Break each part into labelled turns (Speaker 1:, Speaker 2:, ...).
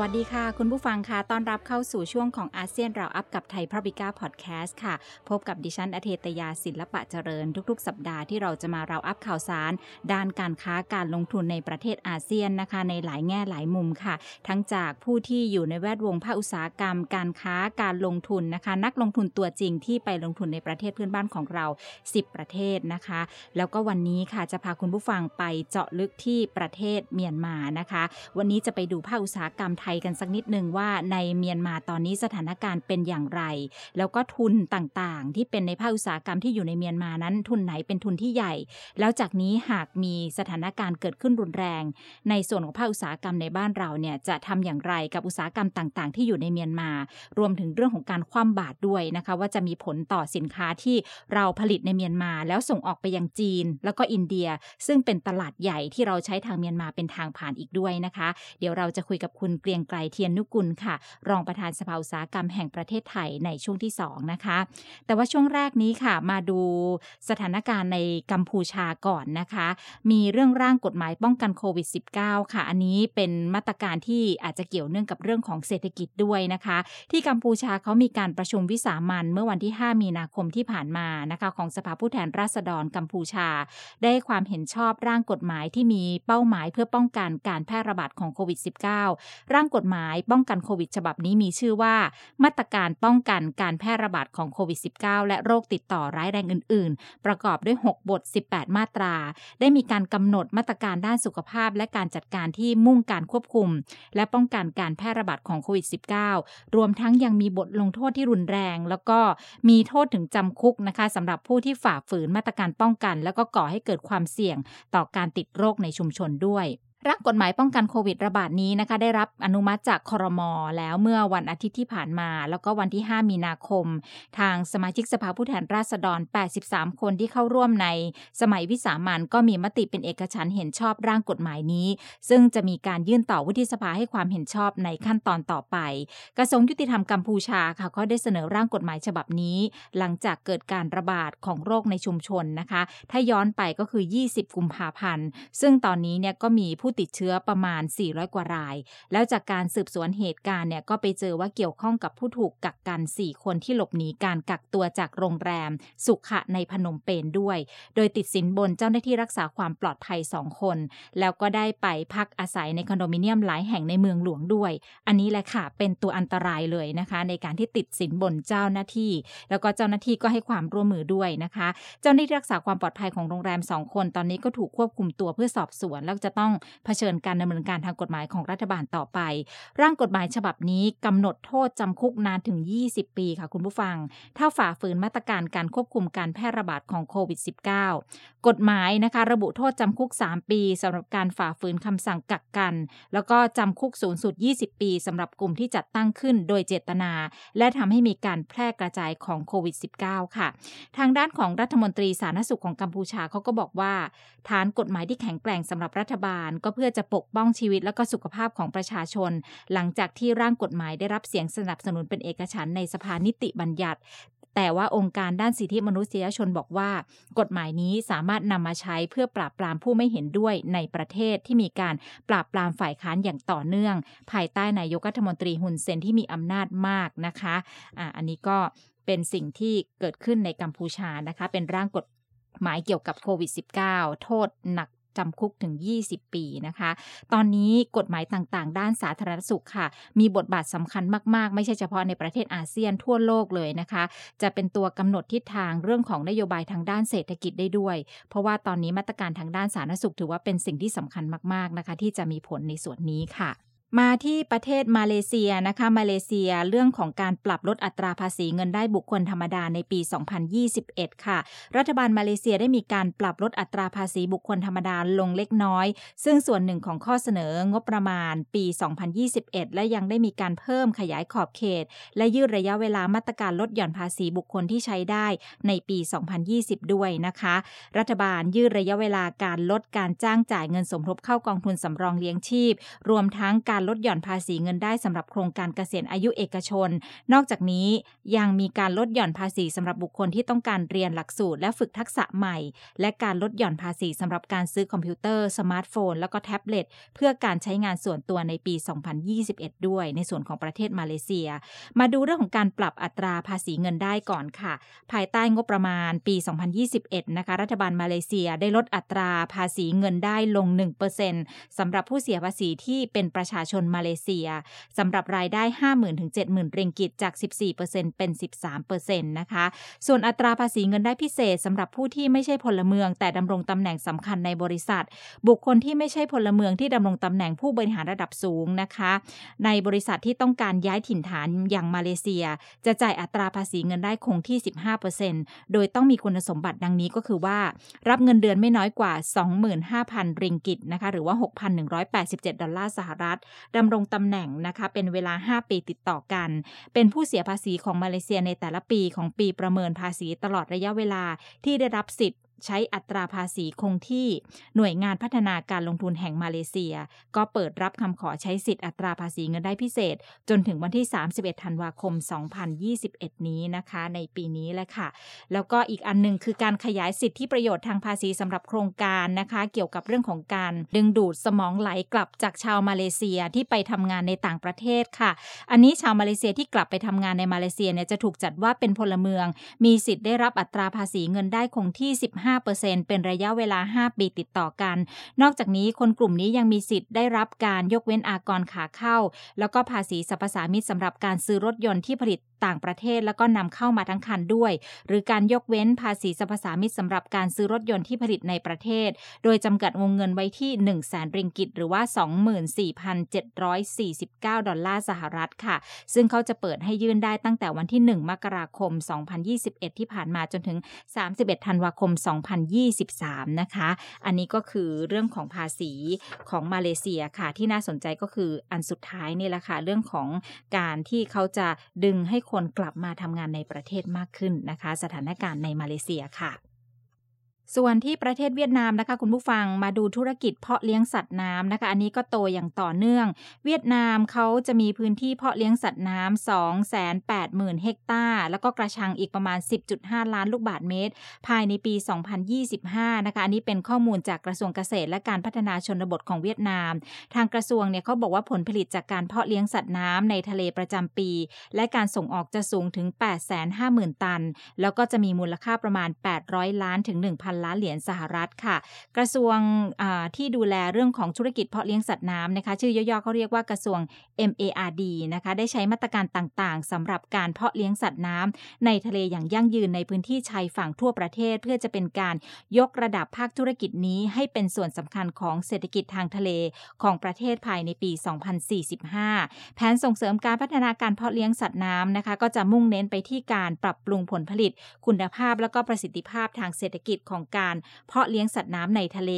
Speaker 1: วัสดีค่ะ คุณผู้ฟังค่ะต้อนรับเข้าสู่ช่วงของอาเซียนเราอัพกับไทยพระบิก้าพอดแคสต์ค่ะ พบกับดิฉันอเทตยาศิลปะเจริญ ทุกๆ สัปดาห์ที่เราจะมาเราอัพข่าวสาร ด้านการค้าการลงทุนในประเทศอาเซียนนะคะ ในหลายแง่หลายมุมค่ะ ทั้งจากผู้ที่อยู่ในแวดวงภาคอุตสาหกรรม การค้าการลงทุนนะคะ นักลงทุนตัวจริงที่ไปลงทุนในประเทศเพื่อนบ้านของเรา 10 ประเทศนะคะ แล้วก็วันนี้ค่ะจะพาคุณผู้ฟังไปเจาะลึกที่ประเทศเมียนมานะคะ วันนี้จะไปดูภาคอุตสาหกรรมไทยกันสักนิดหนึ่งว่าในเมียนมาตอนนี้สถานการณ์เป็นอย่างไร แล้วก็ทุนต่างๆ ที่เป็นในภาคอุตสาหกรรมที่อยู่ในเมียนมานั้น ทุนไหนเป็นทุนที่ใหญ่ แล้วจากนี้หากมีสถานการณ์เกิดขึ้นรุนแรง ในส่วนของภาคอุตสาหกรรมในบ้านเราเนี่ยจะทำอย่างไรกับอุตสาหกรรมต่างๆ ที่อยู่ในเมียนมา รวมถึงเรื่องของการคว่ำบาตรด้วยนะคะ ว่าจะมีผลต่อสินค้าที่เราผลิตในเมียนมา แล้วส่งออกไปยังจีน แล้วก็อินเดีย ซึ่งเป็นตลาดใหญ่ที่เราใช้ทางเมียนมาเป็นทางผ่านอีกด้วยนะคะ เดี๋ยวเราจะคุยกับคุณเกรียงไกรเทียนนุกุลค่ะ รองประธานสภาอุตสาหกรรมแห่งประเทศไทยในช่วงที่ 2 นะคะ แต่ว่าช่วงแรกนี้ค่ะ มาดูสถานการณ์ในกัมพูชาก่อนนะคะ มีเรื่องร่างกฎหมายป้องกันโควิด -19 ค่ะ อันนี้เป็นมาตรการที่อาจจะเกี่ยวเนื่องกับเรื่องของเศรษฐกิจด้วยนะคะ ที่กัมพูชาเขามีการประชุมวิสามันเมื่อวันที่ 5 มีนาคมที่ผ่านมานะคะของสภาผู้แทนราษฎรกัมพูชา ได้ความเห็นชอบร่างกฎหมายที่มีเป้าหมายเพื่อป้องกันการแพร่ระบาดของโควิด -19 ร่างกฎหมายป้องกันโควิดฉบับนี้มีชื่อว่า มาตรการป้องกันการแพร่ระบาดของโควิด -19 และโรคติดต่อร้ายแรงอื่น ๆ ประกอบด้วย 6 บท 18 มาตรา ได้มีการกำหนดมาตรการด้านสุขภาพ และการจัดการที่มุ่งการควบคุม และป้องกันการแพร่ระบาดของโควิด -19 รวมทั้งยังมีบทลงโทษที่รุนแรง แล้วก็มีโทษถึงจำคุกนะคะสำหรับผู้ที่ฝ่าฝืนมาตรการป้องกัน แล้วก็ก่อให้เกิดความเสี่ยงต่อการติดโรคในชุมชนด้วย ร่างกฎหมายป้องกันโควิดระบาดนี้นะคะ ได้รับอนุมัติจากคอรมอแล้วเมื่อวันอาทิตย์ที่ผ่านมา แล้วก็วันที่ 5 มีนาคม ทางสมาชิกสภาผู้แทนราษฎร 83 คนที่เข้าร่วมใน สมัยวิสามันก็มีมติเป็นเอกฉันเห็นชอบร่างกฎหมายนี้ ซึ่งจะมีการยื่นต่อวุฒิสภาให้ความเห็นชอบในขั้นตอนต่อไป กระทรวงยุติธรรมกัมพูชาค่ะก็ได้เสนอร่างกฎหมายฉบับนี้ หลังจากเกิดการระบาดของโรคในชุมชนนะคะ ถ้าย้อนไปก็คือ 20 กุมภาพันธ์ ซึ่งตอนนี้เนี่ยก็มีผูู้้ติดเชื้อประมาณ 400 กว่าราย แล้วจากการสืบสวนเหตุการณ์เนี่ยก็ไปเจอว่าเกี่ยวข้องกับผู้ถูกกักกัน 4 คนที่หลบหนีการกักตัวจากโรงแรม สุขะในพนมเปญด้วย โดยติดสินบนเจ้าหน้าที่รักษาความปลอดภัย 2 คน แล้วก็ได้ไปพักอาศัยในคอนโดมิเนียมหลายแห่งในเมืองหลวงด้วย อันนี้แหละค่ะเป็นตัวอันตรายเลยนะคะ ในการที่ติดสินบนเจ้าหน้าที่ แล้วก็เจ้าหน้าที่ก็ให้ความร่วมมือด้วยนะคะ เจ้าหน้าที่รักษาความปลอดภัยของโรงแรม 2 คน ตอนนี้ก็ถูกควบคุมตัวเพื่อสอบสวนแล้วจะต้องเผชิญการดำเนินการทางกฎหมายของรัฐบาลต่อไป ร่างกฎหมายฉบับนี้กำหนดโทษจำคุกนานถึง 20 ปีค่ะคุณผู้ฟัง ถ้าฝ่าฝืนมาตรการการควบคุมการแพร่ระบาดของโควิด -19 กฎหมายนะคะ ระบุโทษจำคุก 3 ปีสำหรับการฝ่าฝืนคำสั่งกักกัน แล้วก็จำคุกสูงสุด 20 ปีสำหรับกลุ่มที่จัดตั้งขึ้นโดยเจตนา และทำให้มีการแพร่กระจายของโควิด -19 ค่ะ ทางด้านของรัฐมนตรีสาธารณสุขของกัมพูชาเขาก็บอกว่า ฐานกฎหมายที่แข็งแกร่งสำหรับรัฐบาลกเพื่อจะปกป้องชีวิตและก็สุขภาพของประชาชน หลังจากที่ร่างกฎหมายได้รับเสียงสนับสนุนเป็นเอกฉันในสภานิติบัญญัติแต่ว่าองค์การด้านสิทธิมนุษยชนบอกว่า กฎหมายนี้สามารถนำมาใช้เพื่อปราบปรามผู้ไม่เห็นด้วยในประเทศที่มีการปราบปรามฝ่ายค้านอย่างต่อเนื่อง ภายใต้นายกรัฐมนตรีฮุนเซนที่มีอำนาจมากนะคะอ่าอันนี้ก็เป็นสิ่งที่เกิดขึ้นในกัมพูชานะคะ เป็นร่างกฎหมายเกี่ยวกับโควิด -19 โทษหนัก จำคุกถึง 20 ปีนะคะ ตอนนี้กฎหมายต่างๆ ด้านสาธารณสุขค่ะ มีบทบาทสำคัญมาก ๆ ไม่ใช่เฉพาะในประเทศอาเซียนทั่วโลกเลยนะคะ จะเป็นตัวกำหนดทิศทางเรื่องของนโยบายทางด้านเศรษฐกิจได้ด้วย เพราะว่าตอนนี้มาตรการทางด้านสาธารณสุขถือว่าเป็นสิ่งที่สำคัญมาก ๆนะคะ ที่จะมีผลในส่วนนี้ค่ะ มาที่ประเทศมาเลเซียนะคะ มาเลเซียเรื่องของการปรับลดอัตราภาษีเงินได้บุคคลธรรมดาในปี 2021 ค่ะ รัฐบาลมาเลเซียได้มีการปรับลดอัตราภาษีบุคคลธรรมดาลงเล็กน้อย ซึ่งส่วนหนึ่งของข้อเสนองบประมาณปี 2021 และยังได้มีการเพิ่มขยายขอบเขต และยืดระยะเวลามาตรการลดหย่อนภาษีบุคคลที่ใช้ได้ในปี 2020 ด้วยนะคะ รัฐบาลยืดระยะเวลาการลดการจ้างจ่ายเงินสมทบเข้ากองทุนสำรองเลี้ยงชีพ รวมทั้งการการลดหย่อนภาษีเงินได้สำหรับโครงการเกษียณอายุเอกชน นอกจากนี้ยังมีการลดหย่อนภาษีสำหรับบุคคลที่ต้องการเรียนหลักสูตรและฝึกทักษะใหม่ และการลดหย่อนภาษีสำหรับการซื้อคอมพิวเตอร์ สมาร์ทโฟน แล้วก็แท็บเล็ตเพื่อการใช้งานส่วนตัวในปี 2021 ด้วย ในส่วนของประเทศมาเลเซีย มาดูเรื่องของการปรับอัตราภาษีเงินได้ก่อนค่ะ ภายใต้งบประมาณปี 2021 นะคะ รัฐบาลมาเลเซียได้ลดอัตราภาษีเงินได้ลง 1%สำหรับผู้เสียภาษีที่เป็นประชาชนมาเลเซียสำหรับรายได้ 50,000ถึง70,000 ริงกิตจาก 14%เป็น 13%นะคะ ส่วนอัตราภาษีเงินได้พิเศษสำหรับผู้ที่ไม่ใช่พลเมือง แต่ดำรงตำแหน่งสำคัญในบริษัท บุคคลที่ไม่ใช่พลเมืองที่ดำรงตำแหน่งผู้บริหารระดับสูงนะคะ ในบริษัทที่ต้องการย้ายถิ่นฐานอย่างมาเลเซีย จะจ่ายอัตราภาษีเงินได้คงที่ 15%โดยต้องมีคุณสมบัติดังนี้ก็คือว่า รับเงินเดือนไม่น้อยกว่า 25,000 ริงกิตนะคะหรือว่า 6,187 ดอลลาร์สหรัฐดำรงตำแหน่งนะคะเป็นเวลา 5 ปีติดต่อกัน เป็นผู้เสียภาษีของมาเลเซียในแต่ละปีของปีประเมินภาษีตลอดระยะเวลาที่ได้รับสิทธิ์ ใช้อัตราภาษีคงที่หน่วยงานพัฒนาการลงทุนแห่งมาเลเซีย ก็เปิดรับคำขอใช้สิทธิ์อัตราภาษีเงินได้พิเศษ จนถึงวันที่ 31 ธันวาคม 2021 นี้นะคะ ในปีนี้แหละค่ะ แล้วก็อีกอันนึงคือการขยายสิทธิประโยชน์ทางภาษีสำหรับโครงการนะคะ เกี่ยวกับเรื่องของการดึงดูดสมองไหลกลับจากชาวมาเลเซียที่ไปทำงานในต่างประเทศค่ะ อันนี้ชาวมาเลเซียที่กลับไปทำงานในมาเลเซียเนี่ยจะถูกจัดว่าเป็นพลเมือง มีสิทธิ์ได้รับอัตราภาษีเงินได้คงที่ 15เป็นระยะเวลา 5 ปีติดต่อกัน นอกจากนี้คนกลุ่มนี้ยังมีสิทธิ์ได้รับการยกเว้นอากรขาเข้า แล้วก็ภาษีสรรพสามิตสำหรับการซื้อรถยนต์ที่ผลิตต่างประเทศแล้วก็นำเข้ามาทั้งคันด้วย หรือการยกเว้นภาษีสรรพสามิตสำหรับการซื้อรถยนต์ที่ผลิตในประเทศ โดยจำกัดวงเงินไว้ที่ 1 0 0 0 0แสนริงกิตหรือว่า 24,749 ดอลลาร์สหรัฐค่ะ ซึ่งเขาจะเปิดให้ยื่นได้ตั้งแต่วันที่ 1 มกราคม 2021 ที่ผ่านมาจนถึง 31 ธันวาคม2023 นะคะ อันนี้ก็คือเรื่องของภาษีของมาเลเซียค่ะ ที่น่าสนใจก็คืออันสุดท้ายนี่แหละค่ะ เรื่องของการที่เขาจะดึงให้คนกลับมาทำงานในประเทศมากขึ้นนะคะ สถานการณ์ในมาเลเซียค่ะ ส่วนที่ประเทศเวียดนามนะคะคุณผู้ฟังมาดูธุรกิจเพาะเลี้ยงสัตว์น้ำนะคะ อันนี้ก็โตอย่างต่อเนื่อง เวียดนามเขาจะมีพื้นที่เพาะเลี้ยงสัตว์น้ำ2 8 0 0 0 0เฮกตาร์ แล้วก็กระชังอีกประมาณ 10.5 ล้านลูกบาทเมตร ภายในปี 2025 นะคะ อันนี้เป็นข้อมูลจากกระทรวงเกษตรและการพัฒนาชนบทของเวียดนาม ทางกระทรวงเนี่ยเขาบอกว่าผลผลิตจากการเพาะเลี้ยงสัตว์น้ำในทะเลประจำปี และการส่งออกจะสูงถึง 850,000 ตัน แล้วก็จะมีมูลค่าประมาณ 800 ล้านถึง 1,000ล้านเหรียญสหรัฐค่ะ กระทรวงที่ดูแลเรื่องของธุรกิจเพาะเลี้ยงสัตว์น้ำนะคะ ชื่อย่อๆเขาเรียกว่ากระทรวง MARD นะคะได้ใช้มาตรการต่างๆสำหรับการเพาะเลี้ยงสัตว์น้ำในทะเลอย่างยั่งยืนในพื้นที่ชายฝั่งทั่วประเทศ เพื่อจะเป็นการยกระดับภาคธุรกิจนี้ ให้เป็นส่วนสำคัญของเศรษฐกิจทางทะเลของประเทศภายในปี 2045 แผนส่งเสริมการพัฒนาการเพาะเลี้ยงสัตว์น้ำนะคะ ก็จะมุ่งเน้นไปที่การปรับปรุงผลผลิต คุณภาพและก็ประสิทธิภาพทางเศรษฐกิจของการเพาะเลี้ยงสัตว์น้ำในทะเล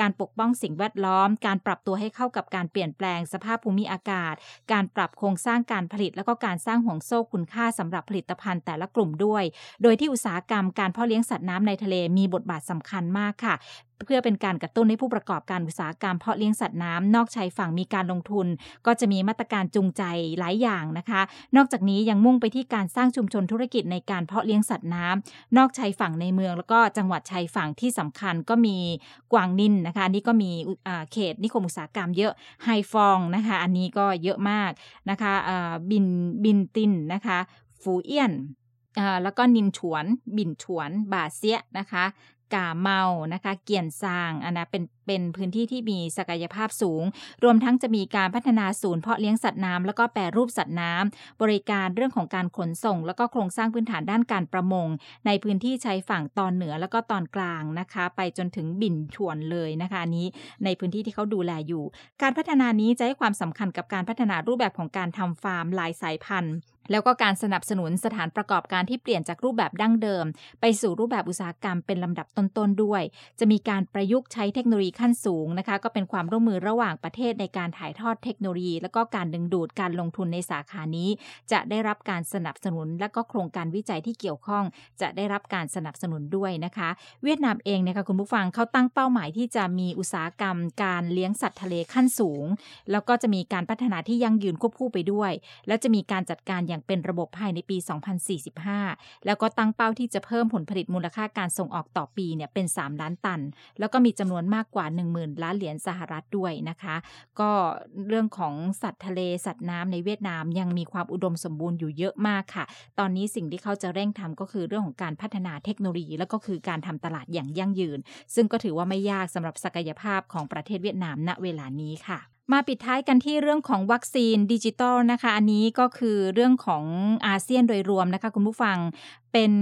Speaker 1: การปกป้องสิ่งแวดล้อม การปรับตัวให้เข้ากับการเปลี่ยนแปลงสภาพภูมิอากาศ การปรับโครงสร้างการผลิต แล้วก็การสร้างห่วงโซ่คุณค่าสำหรับผลิตภัณฑ์แต่ละกลุ่มด้วย โดยที่อุตสาหกรรมการเพาะเลี้ยงสัตว์น้ำในทะเลมีบทบาทสำคัญมากค่ะ เพื่อเป็นการกระตุ้นให้ผู้ประกอบการอุตสาหกรรมเพาะเลี้ยงสัตว์น้ำนอกชายฝั่งมีการลงทุน ก็จะมีมาตรการจูงใจหลายอย่างนะคะ นอกจากนี้ยังมุ่งไปที่การสร้างชุมชนธุรกิจในการเพาะเลี้ยงสัตว์น้ำนอกชายฝั่งในเมือง แล้วก็จังหวัดชายฝั่งที่สำคัญก็มีกวางนินนะคะนี่ก็มีเขตนิคมอุตสาหกรรมเยอะไฮฟองนะคะอันนี้ก็เยอะมากนะคะบินบินตินนะคะ ฟูเอียนแล้วก็นินฉวน บินฉวน บาเซียนะคะ กาเมานะคะ เกียนซางอันนะเป็นเป็นพื้นที่ที่มีศักยภาพสูง รวมทั้งจะมีการพัฒนาศูนย์เพาะเลี้ยงสัตว์น้ำแล้วก็แปรรูปสัตว์น้ำบริการเรื่องของการขนส่ง แล้วก็โครงสร้างพื้นฐานด้านการประมง ในพื้นที่ชายฝั่งตอนเหนือแล้วก็ตอนกลางนะคะ ไปจนถึงบินชวนเลยนะคะนี้ในพื้นที่ที่เขาดูแลอยู่ การพัฒนานี้จะให้ความสำคัญกับการพัฒนารูปแบบของการทำฟาร์มหลายสายพันธุ์ แล้วก็การสนับสนุนสถานประกอบการที่เปลี่ยนจากรูปแบบดั้งเดิม ไปสู่รูปแบบอุตสาหกรรมเป็นลำดับต้นๆด้วย จะมีการประยุกต์ใช้เทคโนโลยีขั้นสูงนะคะ ก็เป็นความร่วมมือระหว่างประเทศในการถ่ายทอดเทคโนโลยี แล้วก็การดึงดูดการลงทุนในสาขานี้ จะได้รับการสนับสนุน และก็โครงการวิจัยที่เกี่ยวข้อง จะได้รับการสนับสนุนด้วยนะคะ เวียดนามเองนะคะคุณผู้ฟังเขาตั้งเป้าหมายที่จะมีอุตสาหกรรม การเลี้ยงสัตว์ทะเลขั้นสูง แล้วก็จะมีการพัฒนาที่ยั่งยืนควบคู่ไปด้วย และจะมีการจัดการอย่างเป็นระบบภายในปี 2045 แล้วก็ตั้งเป้าที่จะเพิ่มผลผลิตมูลค่าการส่งออกต่อปีเนี่ยเป็น 3 ล้านตัน แล้วก็มีจำนวนมากกว่า 10,000 ล้านเหรียญสหรัฐด้วยนะคะ ก็เรื่องของสัตว์ทะเลสัตว์น้ำในเวียดนามยังมีความอุดมสมบูรณ์อยู่เยอะมากค่ะ ตอนนี้สิ่งที่เขาจะเร่งทำก็คือเรื่องของการพัฒนาเทคโนโลยี แล้วก็คือการทำตลาดอย่างยั่งยืน ซึ่งก็ถือว่าไม่ยากสำหรับศักยภาพของประเทศเวียดนามณเวลานี้ค่ะ มาปิดท้ายกันที่เรื่องของวัคซีนดิจิตอลนะคะ อันนี้ก็คือเรื่องของอาเซียนโดยรวมนะคะคุณผู้ฟัง เป็น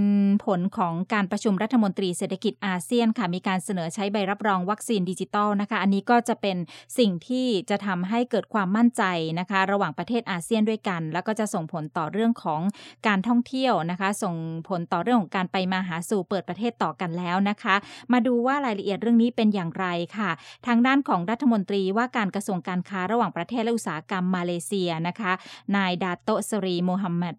Speaker 1: ผลของการประชุมรัฐมนตรีเศรษฐกิจอาเซียนค่ะ มีการเสนอใช้ใบรับรองวัคซีนดิจิตอลนะคะ อันนี้ก็จะเป็นสิ่งที่จะทำให้เกิดความมั่นใจนะคะ ระหว่างประเทศอาเซียนด้วยกัน แล้วก็จะส่งผลต่อเรื่องของการท่องเที่ยวนะคะ ส่งผลต่อเรื่องของการไปมาหาสู่เปิดประเทศต่อกันแล้วนะคะ มาดูว่ารายละเอียดเรื่องนี้เป็นอย่างไรค่ะ ทางด้านของรัฐมนตรีว่าการกระทรวงการค้าระหว่างประเทศและอุตสาหกรรมมาเลเซียนะคะ นายดาโตสรีโมฮัมหมัด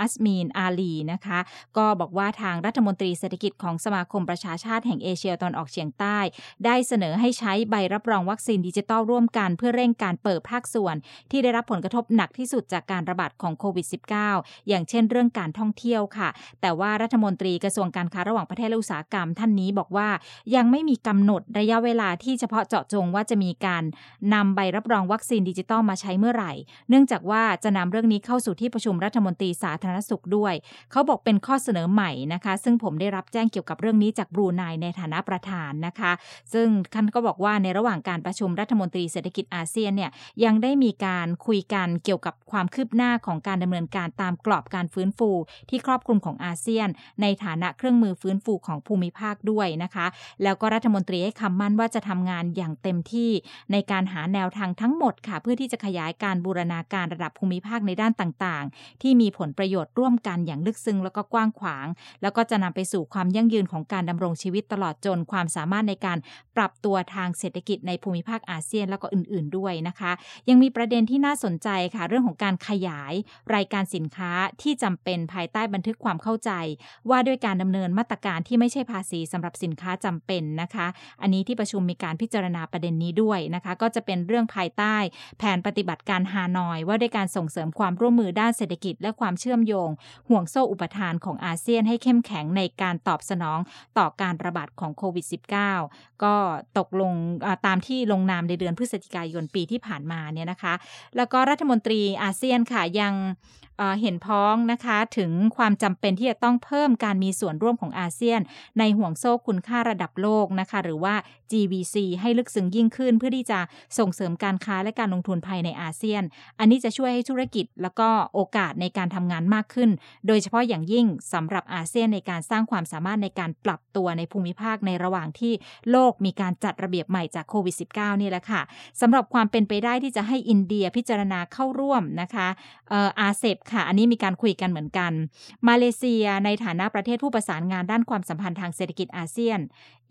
Speaker 1: อัสมีนอาลีนะคะก็บอกว่าทางรัฐมนตรีเศรษฐกิจของสมาคมประชาชาติแห่งเอเชียตะวันออกเฉียงใต้ ได้เสนอให้ใช้ใบรับรองวัคซีนดิจิตอลร่วมกันเพื่อเร่งการเปิดภาคส่วน ที่ได้รับผลกระทบหนักที่สุดจากการระบาดของโควิด -19 อย่างเช่นเรื่องการท่องเที่ยวค่ะ แต่ว่ารัฐมนตรีกระทรวงการค้าระหว่างประเทศและอุตสาหกรรมท่านนี้บอกว่ายังไม่มีกำหนดระยะเวลาที่เฉพาะเจาะจงว่าจะมีการนำใบรับรองวัคซีนดิจิตอลมาใช้เมื่อไหร่ เนื่องจากว่าจะนำเรื่องนี้เข้าสู่ที่ประชุมรัฐมนตรีสาธารณสุขด้วย เขาบอกเป็นข้อเสนอใหม่นะคะ ซึ่งผมได้รับแจ้งเกี่ยวกับเรื่องนี้จากบรูไนในฐานะประธานนะคะ ซึ่งท่านก็บอกว่าในระหว่างการประชุมรัฐมนตรีเศรษฐกิจอาเซียนเนี่ยยังได้มีการคุยกันเกี่ยวกับความคืบหน้าของการดำเนินการตามกรอบการฟื้นฟู ที่ครอบคลุมของอาเซียน ในฐานะเครื่องมือฟื้นฟูของภูมิภาคด้วยนะคะ แล้วก็รัฐมนตรีให้คำมั่นว่าจะทำงานอย่างเต็มที่ ในการหาแนวทางทั้งหมดค่ะ เพื่อที่จะขยายการบูรณาการระดับภูมิภาคในด้านต่างๆ ที่มีผลประโยชน์ร่วมกันอย่างลึกซึ้งแล้วก็กว้างขวาง แล้วก็จะนำไปสู่ความยั่งยืนของการดำรงชีวิตตลอดจนความสามารถในการปรับตัวทางเศรษฐกิจในภูมิภาคอาเซียนแล้วก็อื่น ๆ ด้วยนะคะ ยังมีประเด็นที่น่าสนใจค่ะ เรื่องของการขยายรายการสินค้าที่จำเป็นภายใต้บันทึกความเข้าใจ ว่าด้วยการดำเนินมาตรการที่ไม่ใช่ภาษีสำหรับสินค้าจำเป็นนะคะ อันนี้ที่ประชุมมีการพิจารณาประเด็นนี้ด้วยนะคะ ก็จะเป็นเรื่องภายใต้ แผนปฏิบัติการฮานอย ว่าด้วยการส่งเสริมความร่วมมือด้านเศรษฐกิจ และความเชื่อมโยง ห่วงโซ่อุปทานของขอาเซียนให้เข้มแข็งในการตอบสนองต่อการระบาดของโควิด -19 ก็ตกลงตามที่ลงนามในเดือนพฤศจิกายนปีที่ผ่านมาเนี่ยนะคะ แล้วก็รัฐมนตรีอาเซียนค่ะยัง เห็นพ้องนะคะถึงความจำเป็นที่จะต้องเพิ่มการมีส่วนร่วมของอาเซียน ในห่วงโซ่คุณค่าระดับโลกนะคะ หรือว่า GVC ให้ลึกซึ้งยิ่งขึ้น เพื่อที่จะส่งเสริมการค้าและการลงทุนภายในอาเซียน อันนี้จะช่วยให้ธุรกิจแล้วก็โอกาสในการทำงานมากขึ้น โดยเฉพาะอย่างยิ่งสำหรับอาเซียนในการสร้างความสามารถในการปรับตัวในภูมิภาคในระหว่างที่โลกมีการจัดระเบียบใหม่จากโควิด -19 นี่แหละค่ะสำหรับความเป็นไปได้ที่จะให้อินเดียพิจารณาเข้าร่วมนะคะRCEP ค่ะ อันนี้มีการคุยกันเหมือนกัน มาเลเซียในฐานะประเทศผู้ประสานงานด้านความสัมพันธ์ทางเศรษฐกิจอาเซียน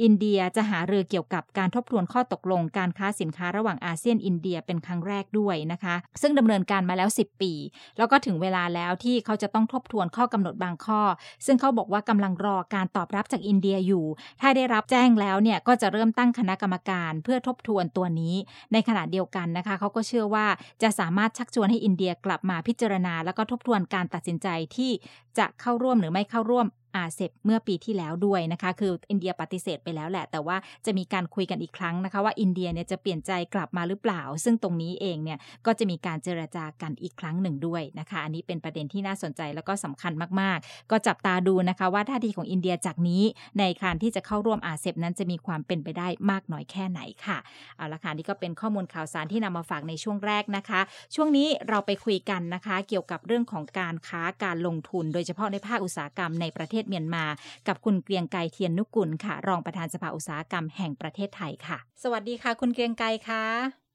Speaker 1: อินเดียจะหารือเกี่ยวกับการทบทวนข้อตกลงการค้าสินค้าระหว่างอาเซียนอินเดียเป็นครั้งแรกด้วยนะคะ ซึ่งดำเนินการมาแล้ว 10 ปี แล้วก็ถึงเวลาแล้วที่เขาจะต้องทบทวนข้อกำหนดบางข้อ ซึ่งเขาบอกว่ากำลังรอการตอบรับจากอินเดียอยู่ ถ้าได้รับแจ้งแล้วเนี่ยก็จะเริ่มตั้งคณะกรรมการเพื่อทบทวนตัวนี้ ในขณะเดียวกันนะคะ เขาก็เชื่อว่าจะสามารถชักชวนให้อินเดียกลับมาพิจารณาแล้วก็ทบทวนการตัดสินใจที่จะเข้าร่วมหรือไม่เข้าร่วม อาเซบเมื่อปีที่แล้วด้วยนะคะ คืออินเดียปฏิเสธไปแล้วแหละ แต่ว่าจะมีการคุยกันอีกครั้งนะคะ ว่าอินเดียเนี่ยจะเปลี่ยนใจกลับมาหรือเปล่า ซึ่งตรงนี้เองเนี่ยก็จะมีการเจรจากันอีกครั้งหนึ่งด้วยนะคะ อันนี้เป็นประเด็นที่น่าสนใจแล้วก็สำคัญมากๆ ก็จับตาดูนะคะว่าท่าทีของอินเดียจากนี้ในการที่จะเข้าร่วมอาเซบนั้นจะมีความเป็นไปได้มากน้อยแค่ไหนค่ะเอาละค่ะนี่ก็เป็นข้อมูลข่าวสารที่นำมาฝากในช่วงแรกนะคะ ช่วงนี้เราไปคุยกันนะคะ เกี่ยวกับเรื่องของการค้าการลงทุน โดยเฉพาะในภาคอุตสาหกรรมในประเทศเมียนมา กับคุณเกรียงไกรเทียนนุกุลค่ะ รองประธานสภาอุตสาหกรรมแห่งประเทศไทยค่ะ สวัสดีค่ะ คุณเกรียงไกรค่ะ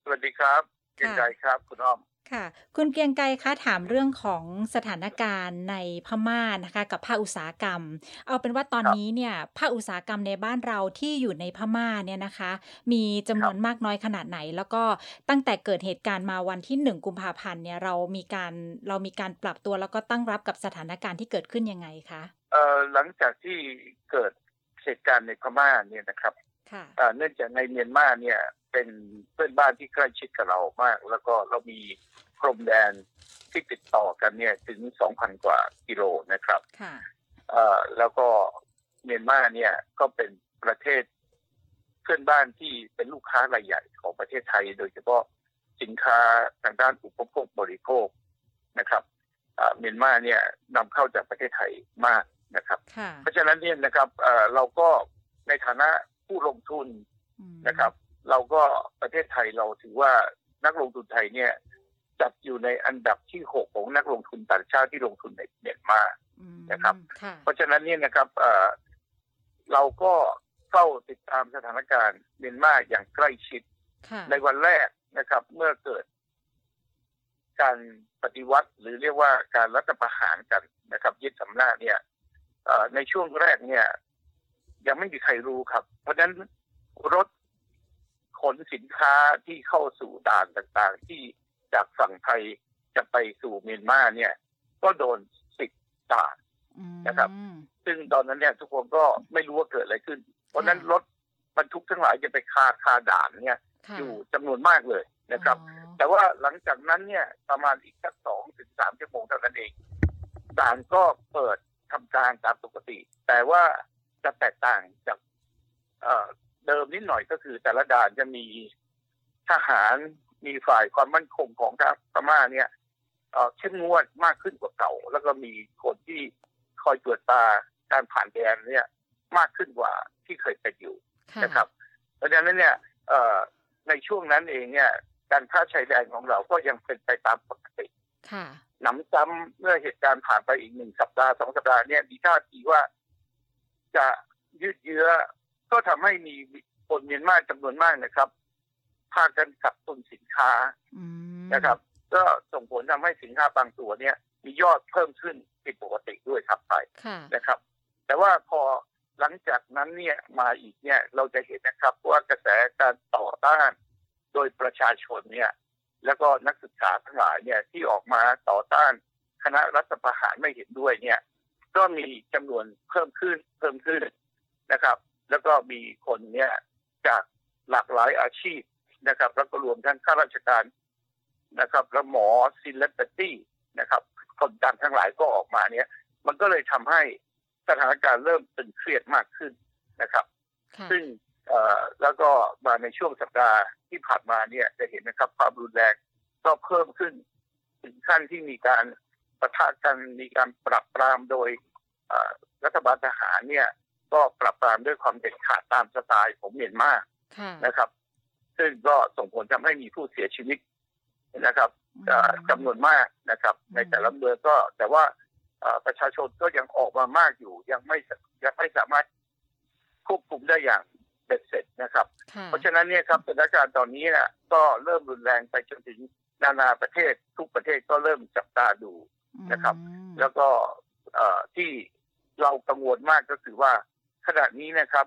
Speaker 2: สวัสดีครับ เกรียงไกรครับ คุณอ้อม
Speaker 1: ค่ะ คุณเกียงไกรคะถามเรื่องของสถานการณ์ในพม่านะคะ กับภาคอุตสาหกรรม เอาเป็นว่าตอนนี้เนี่ยภาคอุตสาหกรรมในบ้านเราที่อยู่ในพม่าเนี่ยนะคะ มีจำนวนมากน้อยขนาดไหน แล้วก็ตั้งแต่เกิดเหตุการณ์มาวันที่หนึ่งกุมภาพันธ์เนี่ยเรามีการเรามีการปรับตัวแล้วก็ตั้งรับกับสถานการณ์ที่เกิดขึ้นยังไงคะ
Speaker 2: เอ่อหลังจากที่เกิดเหตุการณ์ในพม่าเนี่ยนะครับเนื่องจากในเมียนมาเนี่ยเป็นเพื่อนบ้านที่ใกล้ชิดกับเรามาก แล้วก็เรามี พรมแดนที่ติดต่อกันเนี่ยถึง 2,000 กว่ากิโลนะครับแล้วก็เมียนมาเนี่ยก็เป็นประเทศเพื่อนบ้านที่เป็นลูกค้ารายใหญ่ของประเทศไทย โดยเฉพาะสินค้าทางด้านอุปโภคบริโภคนะครับเมียนมาเนี่ยนำเข้าจากประเทศไทยมากนะครับ เพราะฉะนั้นเนี่ยนะครับเราก็ในฐานะผู้ลงทุนนะครับ เราก็ประเทศไทยเราถือว่านักลงทุนไทยเนี่ย จัดอยู่ในอันดับที่หกของนักลงทุนต่างชาติที่ลงทุนในเมียนมานะครับ เพราะฉะนั้นเนี่ยนะครับเราก็เฝ้าติดตามสถานการณ์เมียนมาอย่างใกล้ชิด ในวันแรกนะครับ เมื่อเกิด การปฏิวัติหรือเรียกว่าการรัฐประหารกันนะครับยึดอำนาจเนี่ยในช่วงแรกเนี่ย ยังไม่มีใครรู้ครับ เพราะฉะนั้นรถขนสินค้าที่เข้าสู่ด่านต่างๆ ที่ จากฝั่งไทยจะไปสู่เมียนมาเนี่ย ก็โดนสิดด่านนะครับ ซึ่งตอนนั้นเนี่ยทุกคนก็ไม่รู้ว่าเกิดอะไรขึ้น เพราะนั้นรถบรรทุกทั้งหลายจะไปคาคาด่านเนี่ย อยู่จำนวนมากเลยนะครับ แต่ว่าหลังจากนั้นเนี่ยประมาณอีกสักสองถึงสามชั่วโมงเท่านั้นเองด่านก็เปิดทำการตามปกติ แต่ว่าจะแตกต่างจากเดิมนิดหน่อยก็คือแต่ละด่านจะมีทหาร มีฝ่ายความมั่นคงของทางพม่าเนี่ยเข้มงวดมากขึ้นกว่าเก่า แล้วก็มีคนที่คอยตรวจตาการผ่านแดนเนี่ยมากขึ้นกว่าที่เคยเป็นอยู่นะครับ เพราะฉะนั้นเนี่ยในช่วงนั้นเองเนี่ย การท่าชายแดนของเราก็ยังเป็นไปตามปกติหนำซ้ำเมื่อเหตุการณ์ผ่านไปอีกหนึ่งสัปดาห์สองสัปดาห์เนี่ยมีท่าทีว่าจะยืดเยื้อก็ทำให้มีคนเมียนมาจำนวนมากนะครับ พากันขับตุนสินค้านะครับ ก็ส่งผลทำให้สินค้าบางตัวเนี่ย มียอดเพิ่มขึ้นผิดปกติด้วยครับไปนะครับ แต่ว่าพอหลังจากนั้นเนี่ยมาอีกเนี่ยเราจะเห็นนะครับว่ากระแสการต่อต้าน โดยประชาชนเนี่ย แล้วก็นักศึกษาทั้งหลายเนี่ยที่ออกมาต่อต้านคณะรัฐประหารไม่เห็นด้วยเนี่ย ก็มีจำนวนเพิ่มขึ้นเพิ่มขึ้นนะครับ แล้วก็มีคนเนี่ยจากหลากหลายอาชีพ นะครับ แล้วก็รวมทั้งข้าราชการนะครับ และหมอซินเลปตี้นะครับ คนต่างทั้งหลายก็ออกมาเนี่ย มันก็เลยทำให้สถานการณ์เริ่มตึงเครียดมากขึ้นนะครับ ซึ่งแล้วก็มาในช่วงสัปดาห์ที่ผ่านมาเนี่ยจะเห็นนะครับ ความรุนแรงก็เพิ่มขึ้น ถึงขั้นที่มีการประทะกันมีการปรับปรามโดยรัฐบาลทหารเนี่ย ก็ปรับปรามด้วยความเด็ดขาดตามสไตล์ผมเมียนมานะครับ ซึ่งก็ส่งผลทำให้มีผู้เสียชีวิตนะครับจำนวนมากนะครับ ในแต่ละเมืองก็แต่ว่าประชาชนก็ยังออกมามากอยู่ ยังไม่ยังไม่สามารถควบคุมได้อย่างเบ็ดเสร็จนะครับ เพราะฉะนั้นเนี่ยครับสถานการณ์ตอนนี้นะก็เริ่มรุนแรงไปจนถึงนานาประเทศทุกประเทศก็เริ่มจับตาดูนะครับ แล้วก็ที่เรากังวลมากก็คือว่าขณะนี้นะครับ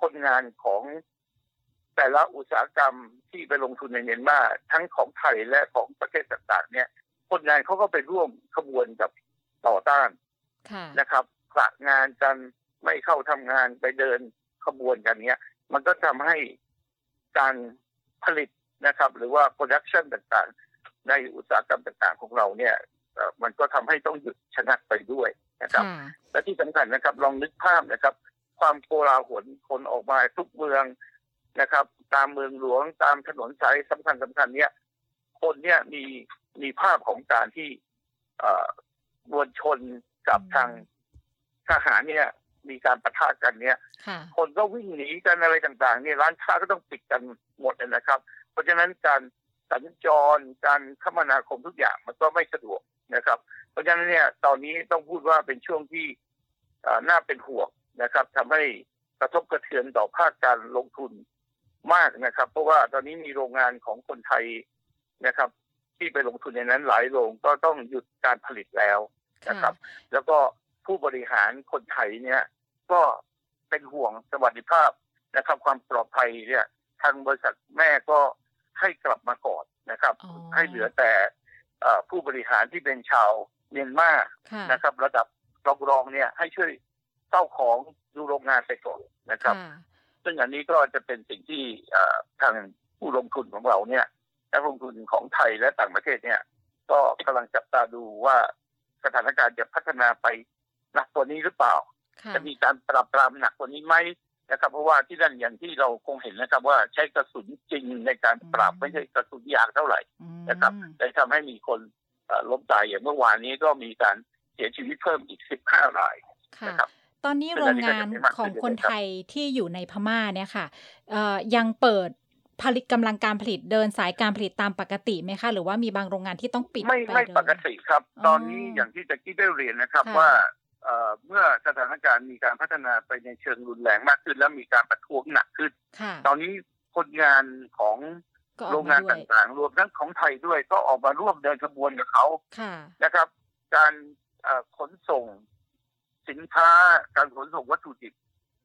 Speaker 2: คนงานของ แต่ละอุตสาหกรรมที่ไปลงทุนในเมียนมาทั้งของไทยและของประเทศต่างๆ เนี่ย คนงานเขาก็ไปร่วมขบวนกับต่อต้านนะครับกละงานกันไม่เข้าทำงานไปเดินขบวนกันเนี้ย มันก็ทำให้การผลิตนะครับ หรือว่าโปรดักชันต่างๆ ในอุตสาหกรรมต่างๆ ของเราเนี่ยมันก็ทำให้ต้องหยุดชะงักไปด้วยนะครับ และที่สำคัญนะครับ ลองนึกภาพนะครับ ความโกลาหลคนออกมาทุกเมือง นะครับ ตามเมืองหลวงตามถนนสายสำคัญสำคัญเนี่ยคนเนี่ยมีมีภาพของการที่มวลชนกับทางทหารเนี่ย มีการประทะกันเนี่ย คนก็วิ่งหนีกันอะไรต่าง ๆ เนี่ยร้านค้าก็ต้องปิดกันหมดนะครับ เพราะฉะนั้นการสัญจรการคมนาคมทุกอย่างมันก็ไม่สะดวกนะครับ เพราะฉะนั้นเนี่ย ตอนนี้ต้องพูดว่าเป็นช่วงที่น่าเป็นห่วงนะครับทำให้กระทบกระเทือนต่อภาคการลงทุน มากนะครับ เพราะว่าตอนนี้มีโรงงานของคนไทยนะครับ ที่ไปลงทุนในนั้นหลายโรงก็ต้องหยุดการผลิตแล้วนะครับ แล้วก็ผู้บริหารคนไทยเนี่ย ก็เป็นห่วงสวัสดิภาพนะครับ ความปลอดภัยเนี่ย ทางบริษัทแม่ก็ให้กลับมาก่อนนะครับ ให้เหลือแต่ผู้บริหารที่เป็นชาวเมียนมานะครับ ระดับรองๆเนี่ยให้ช่วยเจ้าของดูโรงงานไปก่อนนะครับ ซึ่งอันนี้ก็จะเป็นสิ่งที่ทางผู้ลงทุนของเราเนี่ยนักลงทุนของไทยและต่างประเทศเนี่ย ก็กำลังจับตาดูว่าสถานการณ์จะพัฒนาไปหนักกว่านี้หรือเปล่า จะมีการปรับปรามหนักกว่านี้ไหมนะครับเพราะว่าที่นั่นอย่างที่เราคงเห็นนะครับว่าใช้กระสุนจริงในการปราบไม่ใช่กระสุนยางเท่าไหร่นะครับแต่ทำให้มีคนล้มตายอย่างเมื่อวานนี้ก็มีการเสียชีวิตเพิ่มอีกสิบห้ารายนะครับ
Speaker 1: ตอนนี้โรงงานของคนไทยที่อยู่ในพม่าเนี่ยค่ะยังเปิดผลิตกำลังการผลิตเดินสายการผลิตตามปกติไหมคะ หรือว่ามีบางโรงงานที่ต้องปิด
Speaker 2: ไม่ไม่ปกติครับ ตอนนี้อย่างที่จะกี้ได้เรียนนะครับว่าเมื่อสถานการณ์มีการพัฒนาไปในเชิงรุนแรงมากขึ้น แล้วมีการประท้วงหนักขึ้น ตอนนี้คนงานของโรงงานต่างๆ รวมทั้งของไทยด้วยก็ออกมาร่วมเดินขบวนกับเขานะครับ การขนส่ง สินค้าการขนส่งวัตถุดิบ